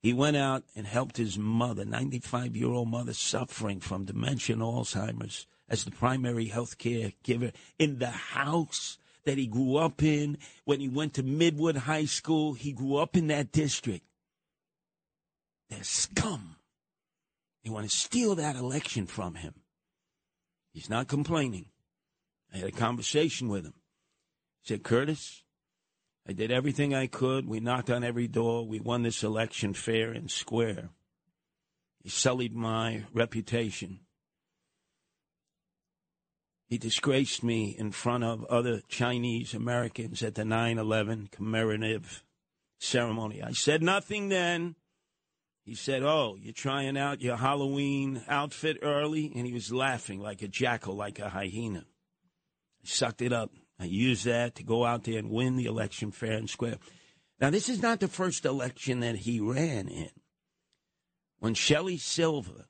He went out and helped his mother, 95 year old mother, suffering from dementia and Alzheimer's, as the primary health care giver in the house that he grew up in. When he went to Midwood High School, he grew up in that district. They're scum. They want to steal that election from him. He's not complaining. I had a conversation with him. He said, Curtis, I did everything I could. We knocked on every door. We won this election fair and square. He sullied my reputation. He disgraced me in front of other Chinese Americans at the 9 11 commemorative ceremony. I said nothing then. He said, Oh, you're trying out your Halloween outfit early? And he was laughing like a jackal, like a hyena. I sucked it up. I used that to go out there and win the election fair and square. Now, this is not the first election that he ran in. when Shelley Silver,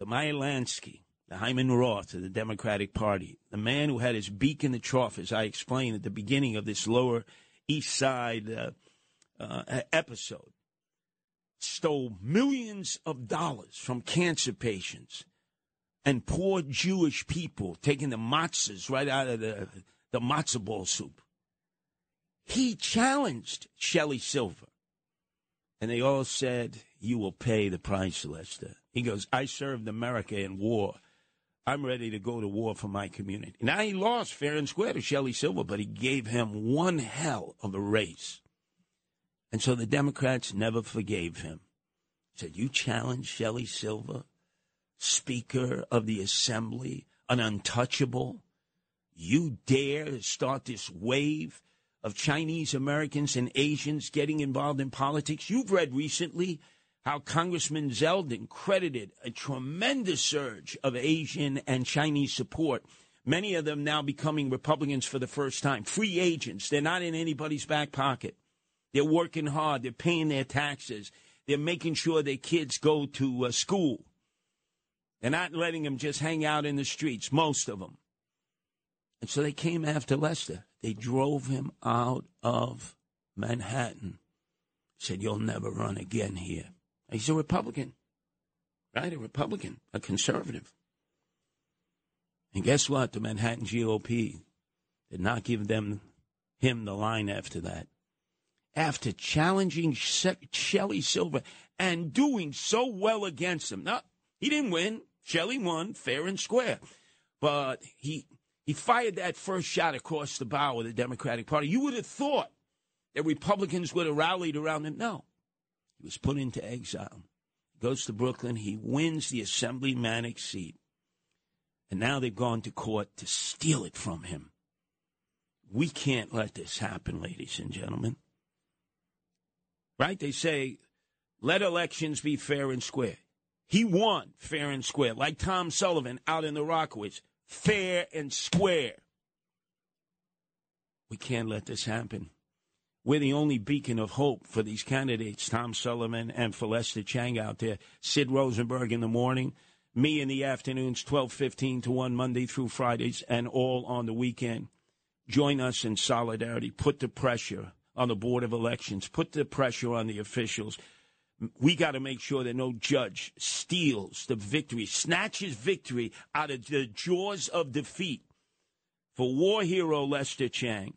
the Meyer Lansky, the Hyman Roth of the Democratic Party, the man who had his beak in the trough, as I explained at the beginning of this Lower East Side uh, uh, episode, stole millions of dollars from cancer patients and poor Jewish people, taking the matzahs right out of the, the matzah ball soup. He challenged Shelley Silver. And they all said, You will pay the price, Lester. He goes, I served America in war. I'm ready to go to war for my community. Now he lost fair and square to Shelley Silver, but he gave him one hell of a race. And so the Democrats never forgave him. Said, You challenge Shelley Silver, Speaker of the Assembly, an untouchable. You dare start this wave of Chinese Americans and Asians getting involved in politics. You've read recently how Congressman Zeldin credited a tremendous surge of Asian and Chinese support. Many of them now becoming Republicans for the first time. Free agents. They're not in anybody's back pocket. They're working hard. They're paying their taxes. They're making sure their kids go to uh, school. They're not letting them just hang out in the streets, most of them. And so they came after Lester. They drove him out of Manhattan. Said, You'll never run again here. He's a Republican, right? A Republican, a conservative. And guess what? The Manhattan GOP did not give them him the line after that. After challenging Shelley Silver and doing so well against him. Now, he didn't win. Shelley won fair and square. But he he fired that first shot across the bow of the Democratic Party. You would have thought that Republicans would have rallied around him. No. He was put into exile. He goes to Brooklyn. He wins the Assembly-manic seat. And now they've gone to court to steal it from him. We can't let this happen, ladies and gentlemen. Right? They say, let elections be fair and square. He won fair and square, like Tom Sullivan out in the Rockaways, fair and square. We can't let this happen. We're the only beacon of hope for these candidates, Tom Sullivan and for Chang out there. Sid Rosenberg in the morning, me in the afternoons, 12.15 to 1 Monday through Fridays, and all on the weekend. Join us in solidarity. Put the pressure on the Board of Elections. Put the pressure on the officials. We got to make sure that no judge steals the victory, snatches victory out of the jaws of defeat for war hero Lester Chang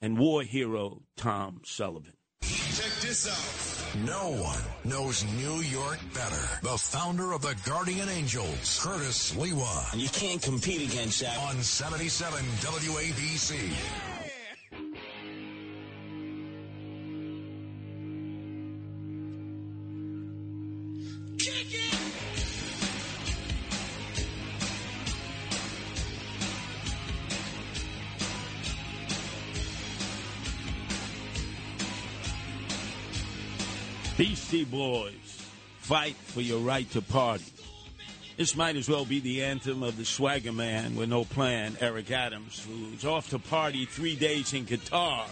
and war hero Tom Sullivan. Check this out. No one knows New York better. The founder of the Guardian Angels, Curtis Sliwa. And you can't compete against that. On 77 WABC. Boys, fight for your right to party. This might as well be the anthem of the swagger man with no plan, Eric Adams, who's off to party three days in Qatar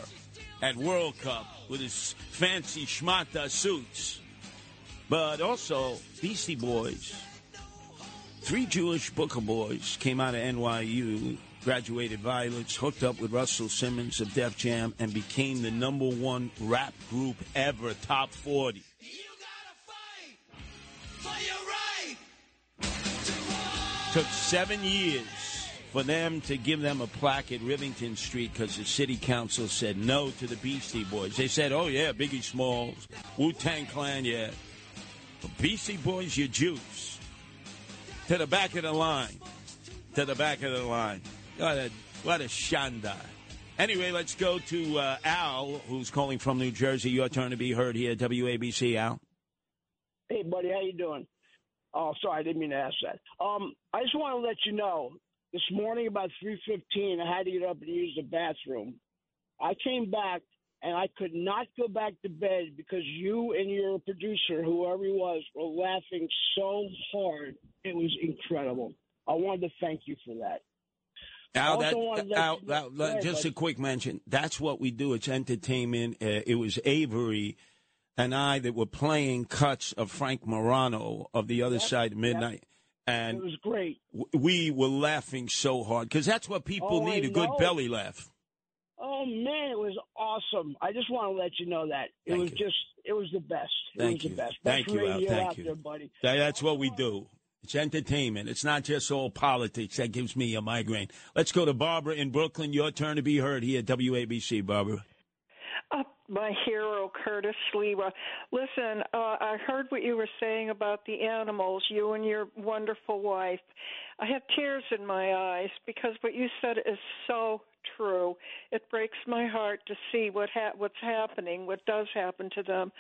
at World Cup with his fancy schmata suits. But also, Beastie Boys, three Jewish Booker boys came out of NYU graduated violets, hooked up with Russell Simmons of Def Jam, and became the number one rap group ever, top 40. Took seven years for them to give them a plaque at Rivington Street because the city council said no to the Beastie Boys. They said, oh, yeah, Biggie Smalls, Wu Tang Clan, yeah. But Beastie Boys, you juice. To the back of the line. To the back of the line. What a, what a shanda. Anyway, let's go to uh, Al, who's calling from New Jersey. Your turn to be heard here at WABC, Al. Hey, buddy, how you doing? Oh, sorry, I didn't mean to ask that. Um, I just want to let you know, this morning about 3.15, I had to get up and use the bathroom. I came back, and I could not go back to bed because you and your producer, whoever he was, were laughing so hard. It was incredible. I wanted to thank you for that. Al, that, Al, Al, just a quick mention. That's what we do. It's entertainment. Uh, it was Avery and I that were playing cuts of Frank Morano of the other Yep, side of midnight. And It was great. we were laughing so hard because that's what people Oh, I need a good belly laugh. Oh man, it was awesome. I just want to let you know that it Thank was you. just it was the best. It Thank was you. the best. Thank best you, Al. Thank you. there, buddy. That's what we do. It's entertainment. It's not just all politics. That gives me a migraine. Let's go to Barbara in Brooklyn. Your turn to be heard here at WABC, Barbara. Uh, my hero, Curtis Sliwa. Listen, uh, I heard what you were saying about the animals, you and your wonderful wife. I have tears in my eyes because what you said is so true. It breaks my heart to see what ha- what's happening, what does happen to them.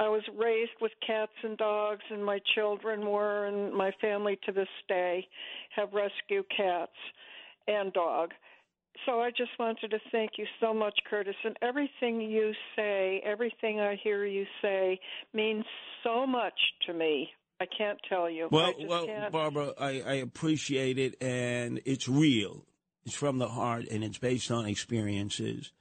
I was raised with cats and dogs, and my children were, and my family to this day have rescue cats and dog. So I just wanted to thank you so much, Curtis. And everything you say, everything I hear you say, means so much to me. I can't tell you. Well, well, can't. Barbara, I, I appreciate it, and it's real. It's from the heart, and it's based on experiences.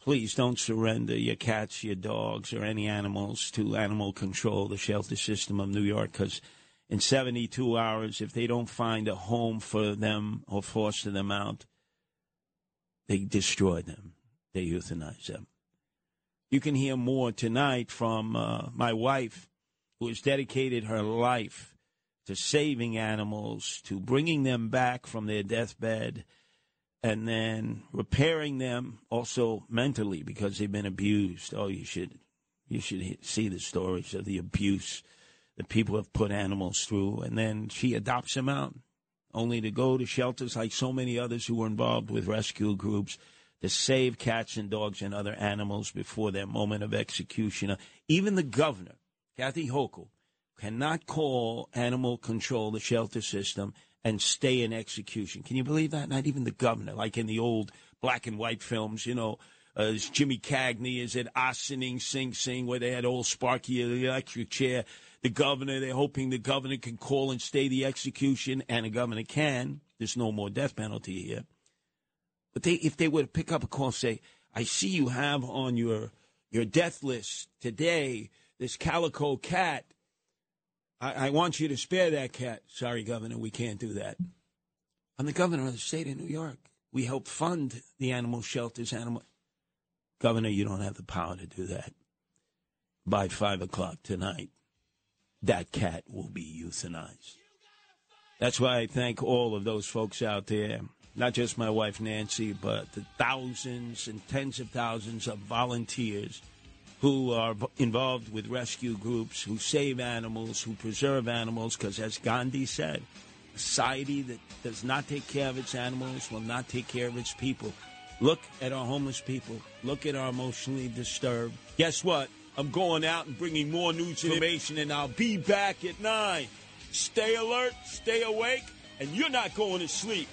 Please don't surrender your cats, your dogs, or any animals to animal control, the shelter system of New York, because in 72 hours, if they don't find a home for them or foster them out, they destroy them. They euthanize them. You can hear more tonight from uh, my wife, who has dedicated her life to saving animals, to bringing them back from their deathbed, and then repairing them also mentally because they've been abused. Oh, you should you should see the stories of the abuse that people have put animals through, and then she adopts them out, only to go to shelters like so many others who were involved with rescue groups to save cats and dogs and other animals before their moment of execution. Even the governor, Kathy Hochul, cannot call animal control the shelter system and stay in execution. Can you believe that? Not even the governor, like in the old black and white films, you know, uh, Jimmy Cagney is at Ossining Sing Sing, where they had old Sparky in the electric chair. The governor, they're hoping the governor can call and stay the execution, and the governor can. There's no more death penalty here. But they, if they were to pick up a call and say, I see you have on your your death list today this calico cat. I, I want you to spare that cat. Sorry, Governor, we can't do that. I'm the governor of the state of New York. We help fund the animal shelters. Animal Governor, you don't have the power to do that. By five o'clock tonight, that cat will be euthanized. That's why I thank all of those folks out there, not just my wife Nancy, but the thousands and tens of thousands of volunteers who are involved with rescue groups, who save animals, who preserve animals, because as Gandhi said, a society that does not take care of its animals will not take care of its people. Look at our homeless people. Look at our emotionally disturbed. Guess what? I'm going out and bringing more news information, and I'll be back at 9. Stay alert, stay awake, and you're not going to sleep.